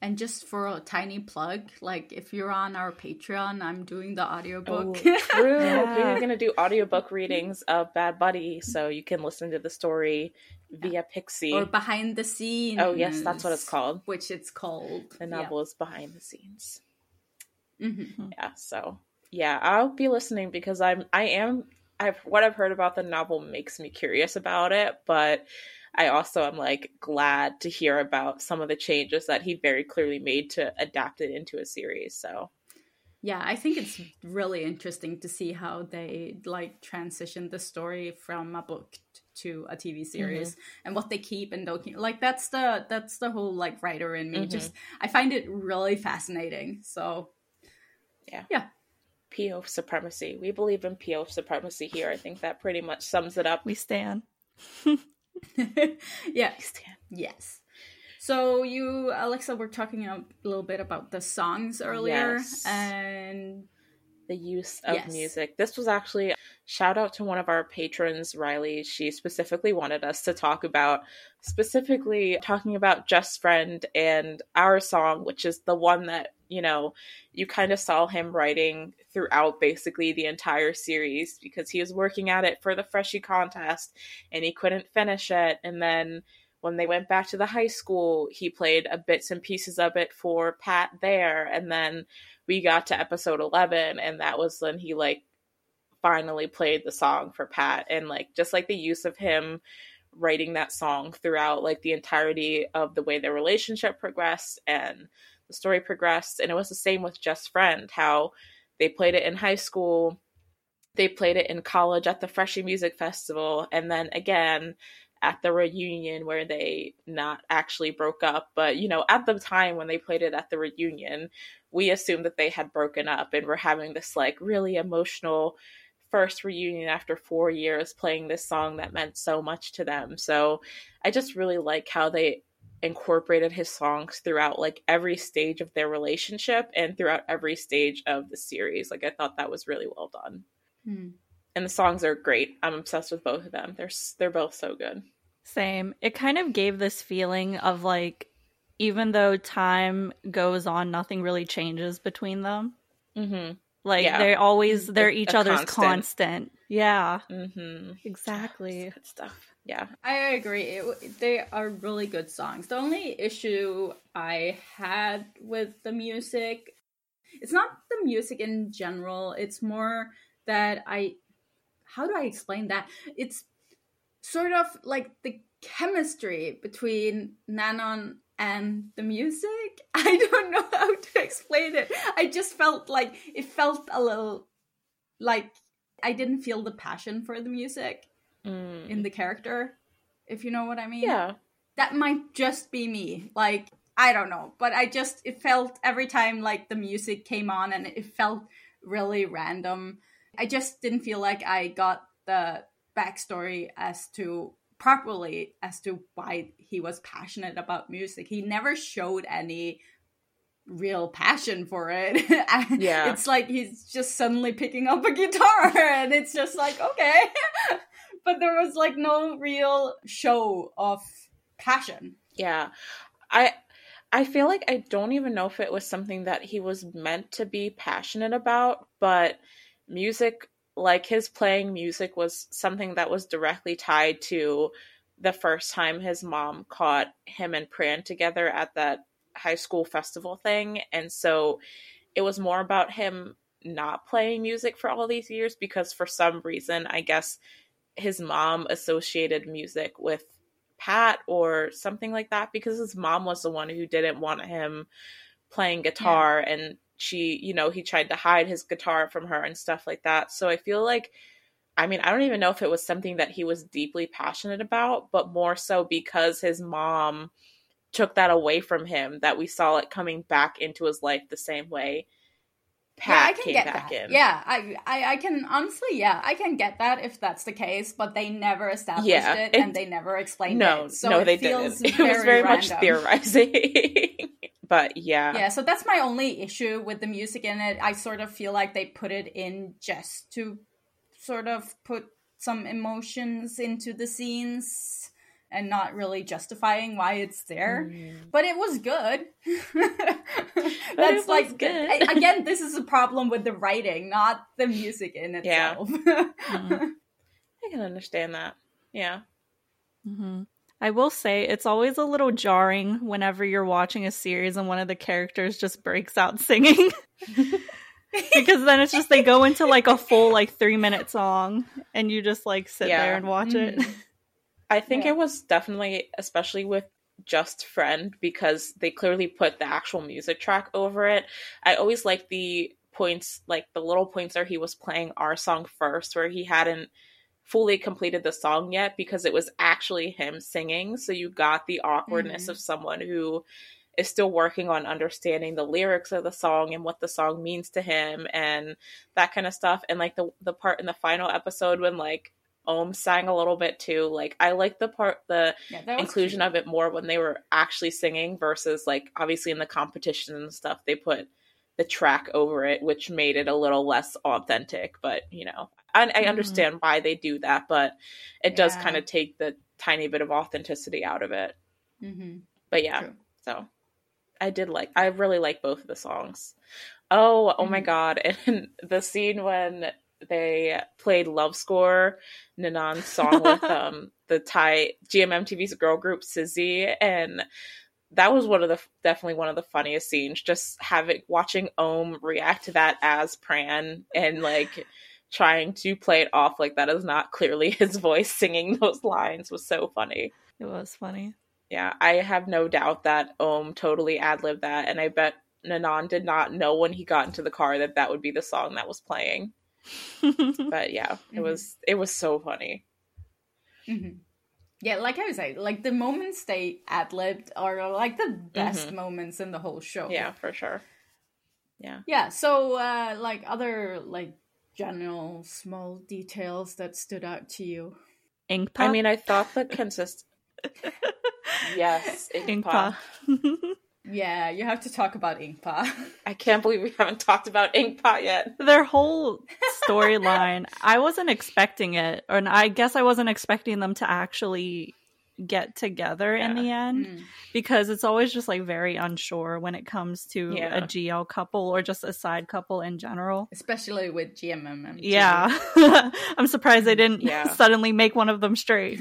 And just for a tiny plug, like if you're on our Patreon, I'm doing the audiobook. Oh, true. yeah. We're going to do audiobook readings of Bad Buddy so you can listen to the story via Pixie. Or behind the scenes. Oh, yes, that's what it's called. Which it's called. The novel yeah. is behind the scenes. Mm-hmm. Yeah, so yeah, I'll be listening because I'm I am I've what I've heard about the novel makes me curious about it, but I also am like glad to hear about some of the changes that he very clearly made to adapt it into a series. So yeah, I think it's really interesting to see how they like transition the story from a book to a TV series mm-hmm. and what they keep and don't keep. Like that's the that's the whole like writer in me. Mm-hmm. Just I find it really fascinating. So yeah. Yeah. P'Aof supremacy. We believe in P'Aof supremacy here. I think that pretty much sums it up. We stand. yeah. Yes. So you, Alexa, were talking a little bit about the songs earlier, yes. and the use of yes. music. This was actually shout out to one of our patrons, Riley. She specifically wanted us to talk about specifically talking about Just Friend and our song, which is the one that, you know, you kind of saw him writing throughout basically the entire series because he was working at it for the Freshie contest and he couldn't finish it. And then when they went back to the high school, he played a bits and pieces of it for Pat there. And then we got to episode 11, and that was when he like finally played the song for Pat. And like just like the use of him writing that song throughout like the entirety of the way their relationship progressed and the story progressed. And it was the same with Just Friend, how they played it in high school, they played it in college at the Freshie Music Festival, and then again at the reunion where they not actually broke up. But, you know, at the time when they played it at the reunion, we assumed that they had broken up and were having this like really emotional first reunion after four years playing this song that meant so much to them. So I just really like how they incorporated his songs throughout like every stage of their relationship and throughout every stage of the series. Like I thought that was really well done. Hmm. And the songs are great. I'm obsessed with both of them. They're they're both so good. Same. It kind of gave this feeling of like even though time goes on, nothing really changes between them. Mm-hmm. Like yeah. they're always they're each a other's constant. constant. Yeah. Mm-hmm. Exactly. Good stuff yeah i agree it, they are really good songs the only issue i had with the music it's not the music in general it's more that i how do i explain that it's sort of like the chemistry between nanon and the music i don't know how to explain it i just felt like it felt a little like i didn't feel the passion for the music mm. in the character, if you know what I mean. Yeah. That might just be me. Like, I don't know. But I just, it felt every time like the music came on and it felt really random. I just didn't feel like I got the backstory as to properly as to why he was passionate about music. He never showed any real passion for it. yeah. It's like he's just suddenly picking up a guitar and it's just like, okay. but there was like no real show of passion. Yeah. I I feel like I don't even know if it was something that he was meant to be passionate about, but music like his playing music was something that was directly tied to the first time his mom caught him and Pran together at that high school festival thing. And so it was more about him not playing music for all these years because for some reason, I guess his mom associated music with Pat or something like that because his mom was the one who didn't want him playing guitar yeah. and she, you know, he tried to hide his guitar from her and stuff like that. So I feel like I mean, I don't even know if it was something that he was deeply passionate about, but more so because his mom took that away from him that we saw it coming back into his life the same way Pat yeah, I can get that. In. Yeah, I, I, I can honestly, yeah, I can get that if that's the case, but they never established yeah, it, it, and they never explained no, it. So no, they didn't. It was very random. much theorizing. but yeah, yeah. So that's my only issue with the music in it. I sort of feel like they put it in just to sort of put some emotions into the scenes and not really justifying why it's there. Mm. But it was good. That's was like good. again, this is a problem with the writing, not the music in itself. Yeah. mm-hmm. I can understand that. Yeah. Mm-hmm. I will say it's always a little jarring whenever you're watching a series and one of the characters just breaks out singing. because then it's just they go into like a full like three minute song and you just like sit yeah. there and watch mm-hmm. it. I think yeah. it was definitely, especially with Just Friend, because they clearly put the actual music track over it. I always like the points, like the little points where he was playing our song first, where he hadn't fully completed the song yet because it was actually him singing. So you got the awkwardness mm-hmm. of someone who is still working on understanding the lyrics of the song and what the song means to him and that kind of stuff. And like the the part in the final episode when like Ohm sang a little bit too. Like I like the part the yeah, inclusion cute. of it more when they were actually singing versus like obviously in the competition and stuff they put the track over it, which made it a little less authentic. But you know, I, I mm-hmm. understand why they do that, but it yeah. does kind of take the tiny bit of authenticity out of it. Mm-hmm. But yeah, True. so I did like I really like both of the songs. Oh, oh mm-hmm. my god! And the scene when they played Love Score, Nanon's song with um the Thai GMMTV's girl group SIZZY, and that was one of the definitely one of the funniest scenes. Just having watching Ohm react to that as Pran and like trying to play it off like that is not clearly his voice singing those lines was so funny. It was funny. Yeah, I have no doubt that Ohm totally ad libbed that, and I bet Nanon did not know when he got into the car that that would be the song that was playing. but yeah, it mm-hmm. was it was so funny. Mm-hmm. Yeah, like I was saying, like the moments they ad libbed are like the best mm-hmm. moments in the whole show. Yeah, for sure. Yeah. Yeah. So, uh, like other like general small details that stood out to you. Inkpa. I mean, I thought the consist. yes, Inkpa. Inkpa. Yeah, you have to talk about Inkpa. I can't believe we haven't talked about Inkpa yet. Their whole storyline, I wasn't expecting it, and I guess I wasn't expecting them to actually get together yeah. in the end mm. because it's always just like very unsure when it comes to yeah. a GL couple or just a side couple in general. Especially with GMM. Yeah. I'm surprised they didn't yeah. suddenly make one of them straight.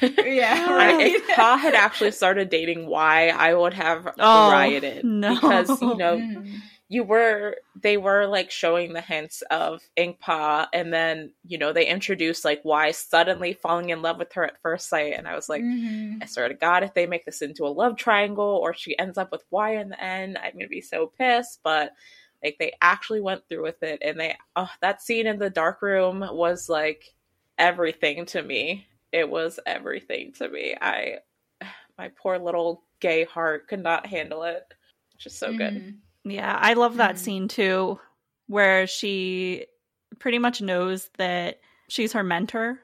Yeah, right. if Pa had actually started dating Wai, I would have oh, rioted no. because you know mm. you were they were like showing the hints of Inkpa, and then you know they introduced like Wai suddenly falling in love with her at first sight, and I was like, mm-hmm. I swear to God, if they make this into a love triangle or she ends up with Wai in the end, I'm gonna be so pissed. But like they actually went through with it, and they oh that scene in the dark room was like everything to me it was everything to me. I my poor little gay heart could not handle it. Just so mm-hmm. good. Yeah, I love that mm-hmm. scene too, where she pretty much knows that she's her mentor,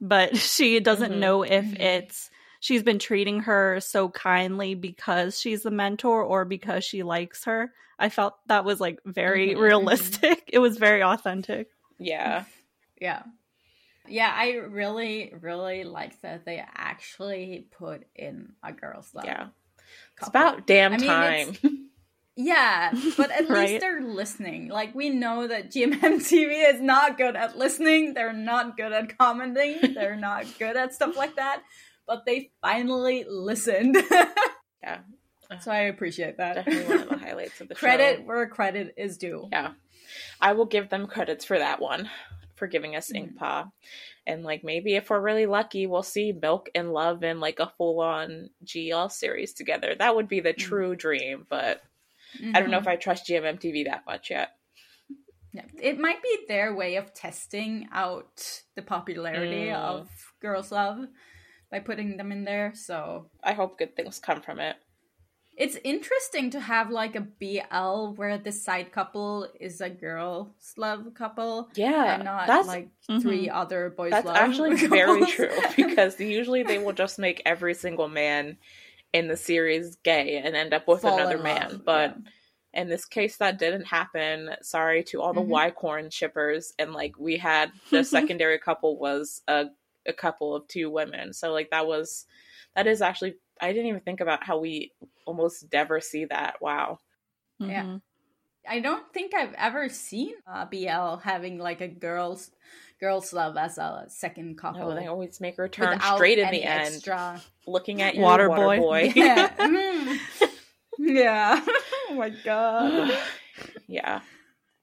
but she doesn't mm-hmm. know if mm-hmm. it's she's been treating her so kindly because she's the mentor or because she likes her. I felt that was like very mm-hmm. realistic. It was very authentic. Yeah. Yeah. Yeah, I really, really like that they actually put in a girls' love. Yeah, it's about damn I mean, time. yeah, but at right? least they're listening. Like we know that GMMTV is not good at listening. They're not good at commenting. They're not good at stuff like that. But they finally listened. yeah. So I appreciate that. Definitely one of the highlights of the credit show. where credit is due. Yeah. I will give them credits for that one for giving us mm. Inkpa. And like maybe if we're really lucky, we'll see Milk and Love in like a full on GL series together. That would be the mm. true dream, but mm-hmm. I don't know if mm-hmm. I trust GMMTV that much yet. Yeah, it might be their way of testing out the popularity mm. of Girls Love by putting them in there. So I hope good things come from it. It's interesting to have like a BL where the side couple is a girls love couple. Yeah, and not that's, like mm-hmm. three other boys. Love. That's actually couples. very true because usually they will just make every single man in the series gay and end up with Fall another man, love, but. Yeah in this case that didn't happen sorry to all the mm-hmm. Wai-Korn shippers and like we had the secondary couple was a, a couple of two women so like that was that is actually i didn't even think about how we almost never see that wow mm-hmm. yeah i don't think i've ever seen a bl having like a girls girls love as a second couple no, they always make her turn straight in the end extra... looking at you water, water boy, boy. yeah, mm. yeah. oh my god. yeah.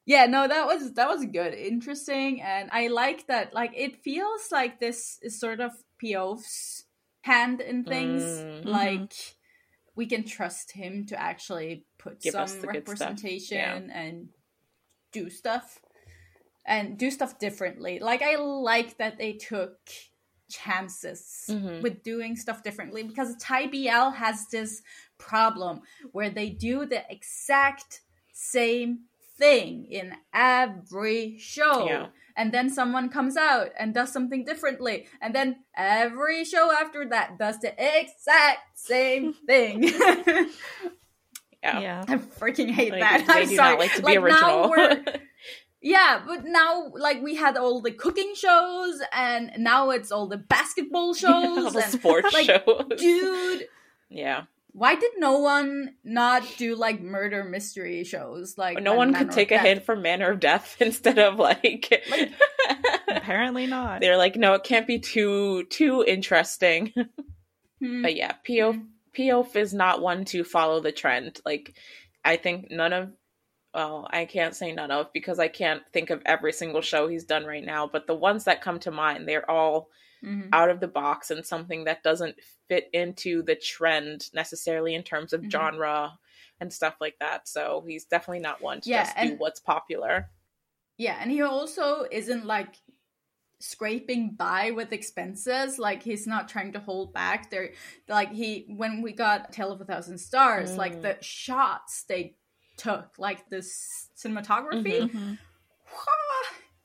Yeah, no, that was that was good, interesting, and I like that. Like, it feels like this is sort of P'Aof's hand in things. Mm-hmm. Like, we can trust him to actually put Give some representation yeah. and do stuff and do stuff differently. Like, I like that they took chances mm-hmm. with doing stuff differently because Thai BL has this problem where they do the exact same thing in every show. Yeah. And then someone comes out and does something differently. And then every show after that does the exact same thing. yeah. yeah. I freaking hate like, that. I'm sorry. like to be like original. yeah, but now like we had all the cooking shows and now it's all the basketball shows all the and, sports like, shows. Dude. Yeah why did no one not do like murder mystery shows? Like no one could take a hint from Manner of Death instead of like, like apparently not. They're like, no, it can't be too too interesting. Hmm. But yeah, P'Aof hmm. P'Aof is not one to follow the trend. Like I think none of well, I can't say none of because I can't think of every single show he's done right now, but the ones that come to mind, they're all mm-hmm. out of the box and something that doesn't fit into the trend necessarily in terms of mm-hmm. genre and stuff like that. So he's definitely not one to yeah, just and, do what's popular. Yeah, and he also isn't like scraping by with expenses like he's not trying to hold back there like he when we got tale of a thousand stars mm. like the shots they took like the cinematography mm-hmm.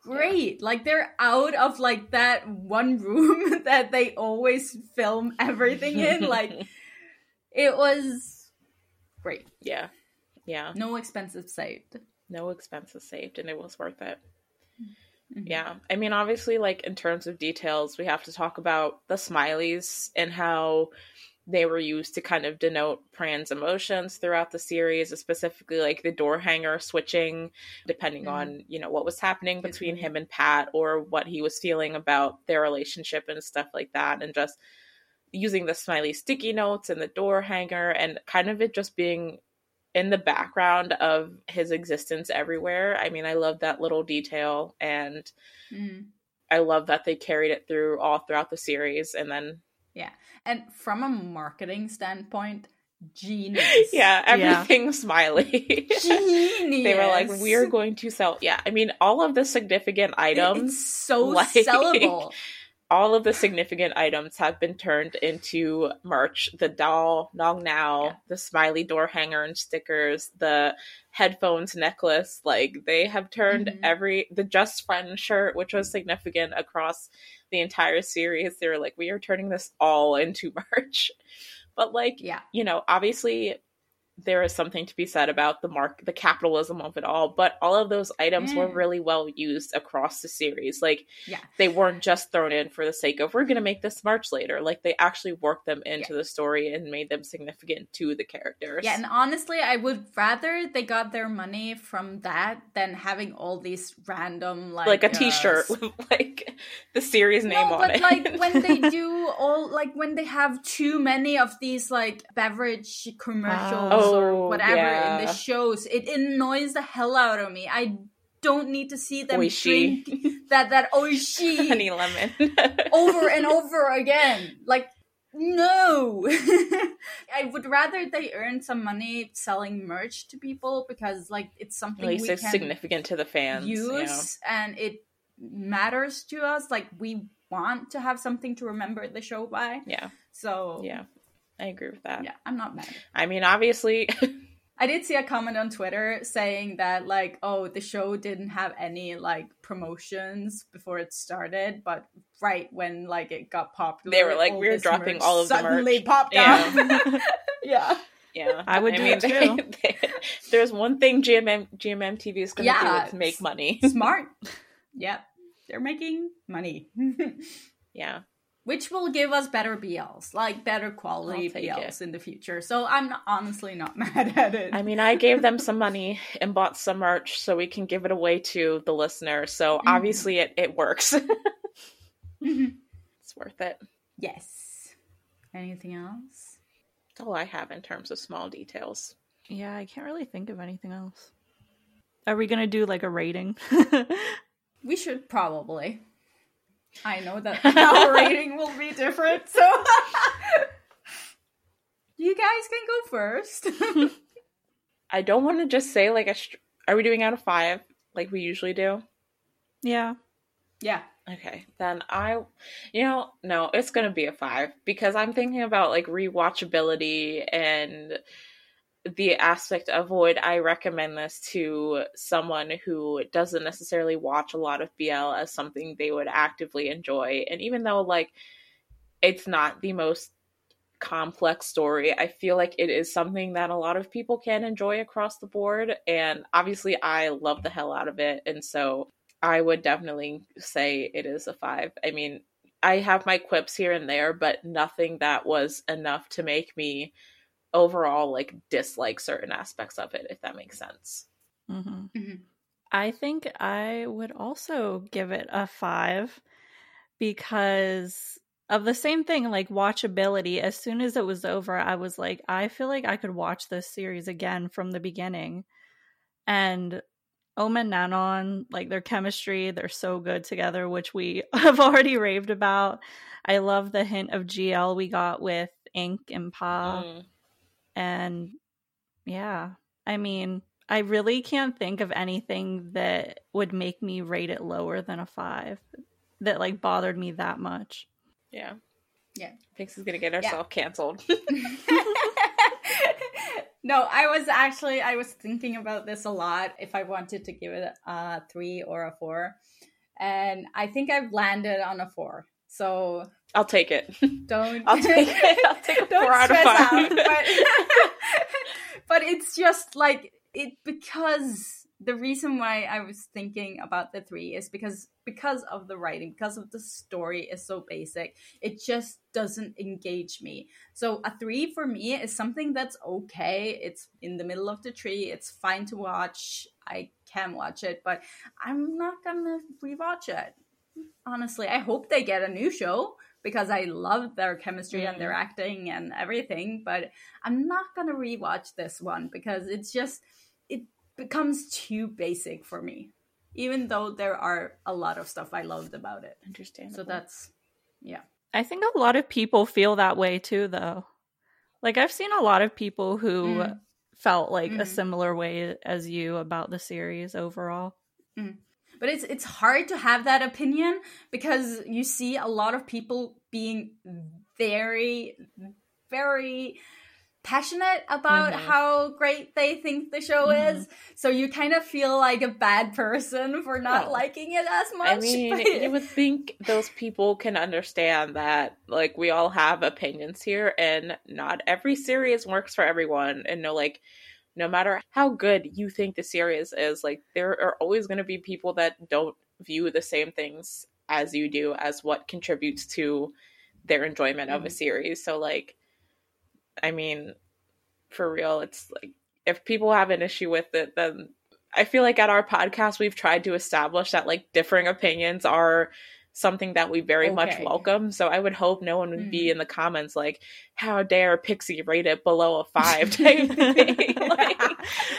Great. Yeah. Like they're out of like that one room that they always film everything in. like it was great. Yeah. Yeah. No expenses saved. No expenses saved and it was worth it. Mm-hmm. Yeah. I mean obviously like in terms of details we have to talk about the smileys and how they were used to kind of denote Pran's emotions throughout the series, specifically like the door hanger switching, depending mm-hmm. on, you know, what was happening between him and Pat or what he was feeling about their relationship and stuff like that. And just using the smiley sticky notes and the door hanger and kind of it just being in the background of his existence everywhere. I mean, I love that little detail and mm-hmm. I love that they carried it through all throughout the series and then yeah. And from a marketing standpoint, genius. Yeah, everything yeah. smiley. Genius. they were like, we are going to sell. Yeah, I mean, all of the significant items. It's so like, sellable. All of the significant items have been turned into merch. The doll, Nong Now, yeah. the smiley door hanger and stickers, the headphones necklace. Like, they have turned mm-hmm. every. The Just Friend shirt, which was significant across the entire series. They were like, we are turning this all into merch. But like, yeah, you know, obviously there is something to be said about the mark the capitalism of it all but all of those items were really well used across the series. Like yeah they weren't just thrown in for the sake of we're going to make this march later. Like they actually worked them into yeah. the story and made them significant to the characters. Yeah and honestly i would rather they got their money from that than having all these random like like a t-shirt uh, with like the series name no, on but it. like when they do all like when they have too many of these like beverage commercials oh or oh, whatever yeah. in the shows. It annoys the hell out of me. I don't need to see them Oishi. drink that that oishi honey lemon over and over again. Like no i would rather they earn some money selling merch to people because like it's something at least it's significant to the fans use and it matters to us like we want to have something to remember the show by yeah so yeah i agree with that yeah i'm not mad i mean obviously I did see a comment on Twitter saying that like, oh, the show didn't have any like promotions before it started, but right when like it got popular, they were like, we're dropping all of the suddenly popped yeah. up. yeah. Yeah, I would I do mean, too. They, they, there's one thing GMM GMM TV is going to yeah, do to make money. smart. Yep, they're making money. yeah, which will give us better BLs, like better quality BLs it. in the future. So I'm not, honestly not mad at it. I mean, I gave them some money and bought some merch so we can give it away to the listener. So mm-hmm. obviously it, it works. mm-hmm. It's worth it. Yes. Anything else? That's all I have in terms of small details. Yeah, I can't really think of anything else. Are we going to do like a rating? we should probably. I know that our rating will be different, so you guys can go first. I don't want to just say like a. St- Are we doing out of five like we usually do? Yeah. Yeah. Okay, then I, you know, no, it's gonna be a five because I'm thinking about like rewatchability and the aspect of would I recommend this to someone who doesn't necessarily watch a lot of BL as something they would actively enjoy. And even though like it's not the most complex story, I feel like it is something that a lot of people can enjoy across the board. And obviously I love the hell out of it. And so I would definitely say it is a five. I mean, I have my quips here and there, but nothing that was enough to make me overall like dislike certain aspects of it if that makes sense mm-hmm. Mm-hmm. i think i would also give it a five because of the same thing like watchability as soon as it was over i was like i feel like i could watch this series again from the beginning and Ohm and Nanon, like their chemistry, they're so good together, which we have already raved about. I love the hint of GL we got with Ink and Pa. Mm. And yeah, I mean, I really can't think of anything that would make me rate it lower than a five that like bothered me that much. Yeah. Yeah. Thinks he's gonna get herself yeah. canceled. no, I was actually I was thinking about this a lot if I wanted to give it a three or a four. And I think I've landed on a four. So I'll take it. Don't. I'll take it. I'll take a four out of five. Out, but, but it's just like it because the reason why I was thinking about the three is because because of the writing, because of the story is so basic, it just doesn't engage me. So a three for me is something that's okay. It's in the middle of the tree. It's fine to watch. I can watch it, but I'm not gonna rewatch it honestly, I hope they get a new show because I love their chemistry mm. and their mm. acting and everything. But I'm not gonna rewatch this one because it's just it becomes too basic for me. Even though there are a lot of stuff I loved about it. Understand. So that's yeah. I think a lot of people feel that way too though. Like I've seen a lot of people who mm. felt like mm. a similar way as you about the series overall. But it's it's hard to have that opinion because you see a lot of people being very very passionate about mm-hmm. how great they think the show mm-hmm. is. So you kind of feel like a bad person for not well, liking it as much. I mean, but... you would think those people can understand that like we all have opinions here and not every series works for everyone and no like no matter how good you think the series is, like there are always going to be people that don't view the same things as you do as what contributes to their enjoyment mm-hmm. of a mm-hmm. series. So like I mean, for real, it's like if people have an issue with it, then I feel like at our podcast we've tried to establish that like differing opinions are something that we very okay. much welcome. So I would hope no one would mm. be in the comments like, "How dare Pixie rate it below a five type thing." like,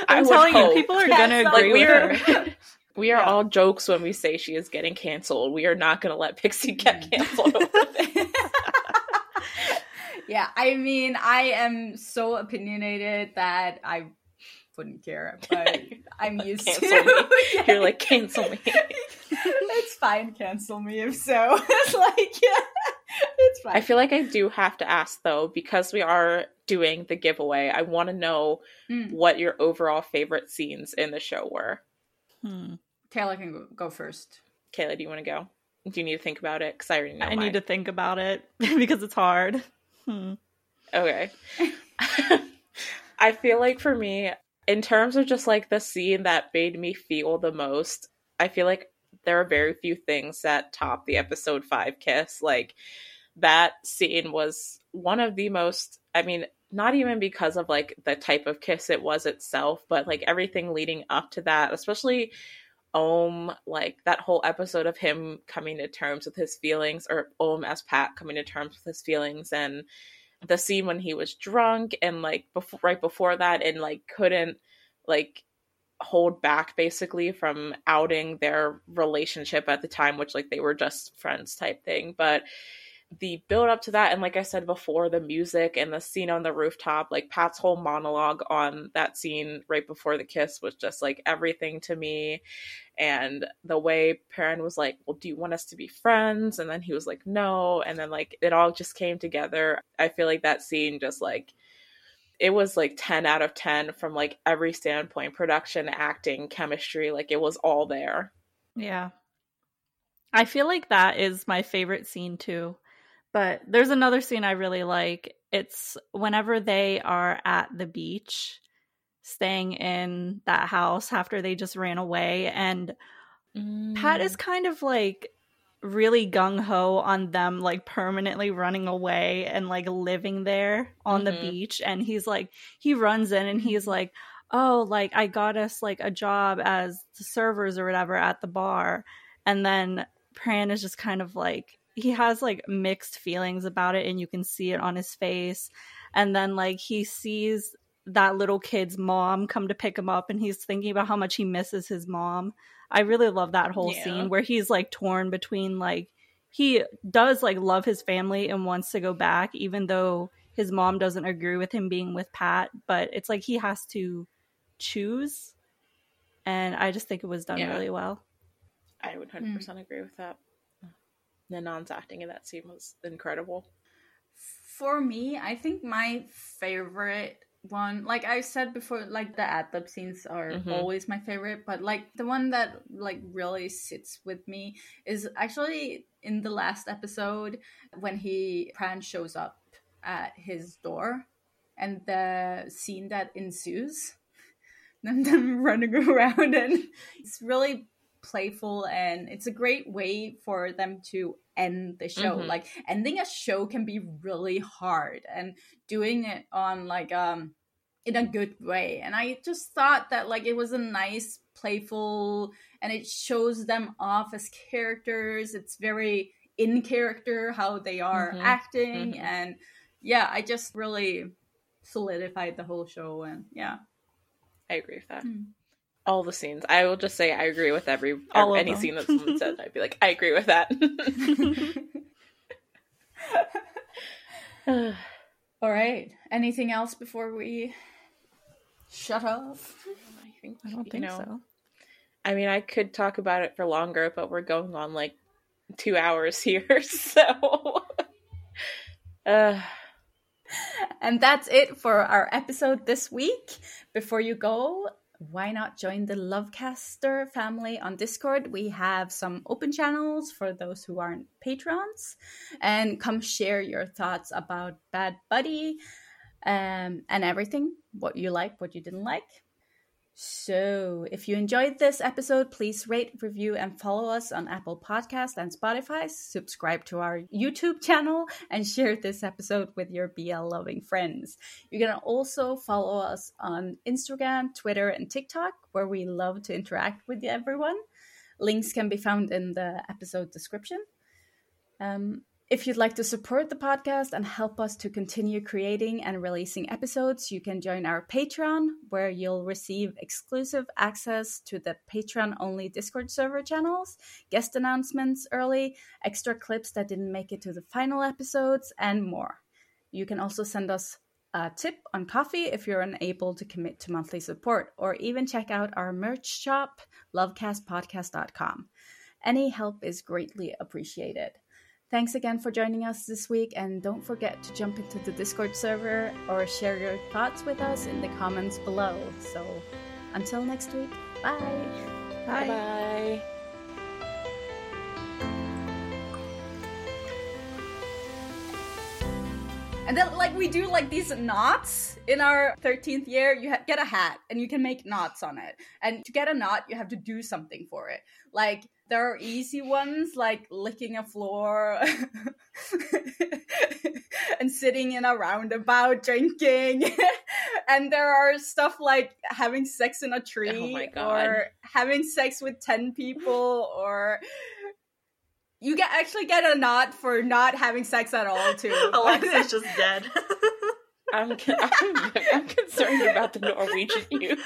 I'm telling you, people are gonna agree like, with her. We are yeah. all jokes when we say she is getting canceled. We are not going to let Pixie get canceled yeah, I mean, I am so opinionated that I wouldn't care, but I'm used to. Me. You're like cancel me. It's fine, cancel me if so. it's like yeah, it's fine. I feel like I do have to ask though because we are doing the giveaway. I want to know mm. what your overall favorite scenes in the show were. Hmm. Kayla can go first. Kayla, do you want to go? Do you need to think about it? Because I already know. I mine. need to think about it because it's hard. Hmm. Okay. I feel like for me, in terms of just like the scene that made me feel the most, I feel like there are very few things that top the episode five kiss. Like that scene was one of the most, I mean, not even because of like the type of kiss it was itself, but like everything leading up to that, especially Ohm, like that whole episode of him coming to terms with his feelings, or Ohm as Pat coming to terms with his feelings, and the scene when he was drunk and like before right before that and like couldn't like hold back basically from outing their relationship at the time which like they were just friends type thing but the build up to that and like i said before the music and the scene on the rooftop like pat's whole monologue on that scene right before the kiss was just like everything to me and the way Pran was like, "Well, do you want us to be friends?" and then he was like, "No," and then like it all just came together. I feel like that scene just like it was like 10 out of 10 from like every standpoint production acting chemistry like it was all there yeah i feel like that is my favorite scene too but there's another scene i really like it's whenever they are at the beach staying in that house after they just ran away and mm. Pat is mm. kind of like really gung ho on them like permanently running away and like living there on mm-hmm. the beach. And he's like he runs in and he's like oh like I got us like a job as the servers or whatever at the bar. And then Pran is just kind of like he has like mixed feelings about it and you can see it on his face. And then like he sees that little kid's mom come to pick him up and he's thinking about how much he misses his mom. I really love that whole yeah. scene where he's like torn between like he does like love his family and wants to go back even though his mom doesn't agree with him being with Pat, but it's like he has to choose. And I just think it was done yeah. really well. I would 100% mm. agree with that. Nanon's acting in that scene was incredible. For me, I think my favorite one like i said before like the ad lib scenes are mm-hmm. always my favorite but like the one that like really sits with me is actually in the last episode when he pran shows up at his door and the scene that ensues them, them running around and it's really playful and it's a great way for them to end the show mm-hmm. like ending a show can be really hard and doing it on like um in a good way and i just thought that like it was a nice playful and it shows them off as characters it's very in character how they are mm-hmm. acting mm-hmm. and yeah i just really solidified the whole show and yeah i agree with that mm all the scenes. I will just say I agree with every all any scene that someone said. I'd be like, I agree with that. all right. Anything else before we shut up? I think I don't think know, so. I mean, I could talk about it for longer, but we're going on like two hours here, so. uh. And that's it for our episode this week. Before you go, why not join the Lovecaster family on Discord? We have some open channels for those who aren't patrons, and come share your thoughts about Bad Buddy um, and everything what you like, what you didn't like. So, if you enjoyed this episode, please rate, review, and follow us on Apple Podcasts and Spotify. Subscribe to our YouTube channel and share this episode with your BL loving friends. You can also follow us on Instagram, Twitter, and TikTok, where we love to interact with everyone. Links can be found in the episode description. Um, If you'd like to support the podcast and help us to continue creating and releasing episodes, you can join our Patreon, where you'll receive exclusive access to the Patreon only Discord server channels, guest announcements early, extra clips that didn't make it to the final episodes, and more. You can also send us a tip on Ko-fi if you're unable to commit to monthly support, or even check out our merch shop, lovecastpodcast.com. Any help is greatly appreciated. Thanks again for joining us this week, and don't forget to jump into the Discord server or share your thoughts with us in the comments below. So until next week, bye. Bye bye. And then, like, we do like these knots in our 13th year. You ha- get a hat and you can make knots on it. And to get a knot, you have to do something for it. Like, there are easy ones like licking a floor and sitting in a roundabout drinking. and there are stuff like having sex in a oh tree oh or having sex with 10 people or you get actually get a knot for not having sex at all too. Alexa's just dead. I'm, I'm, I'm concerned about the Norwegian youth.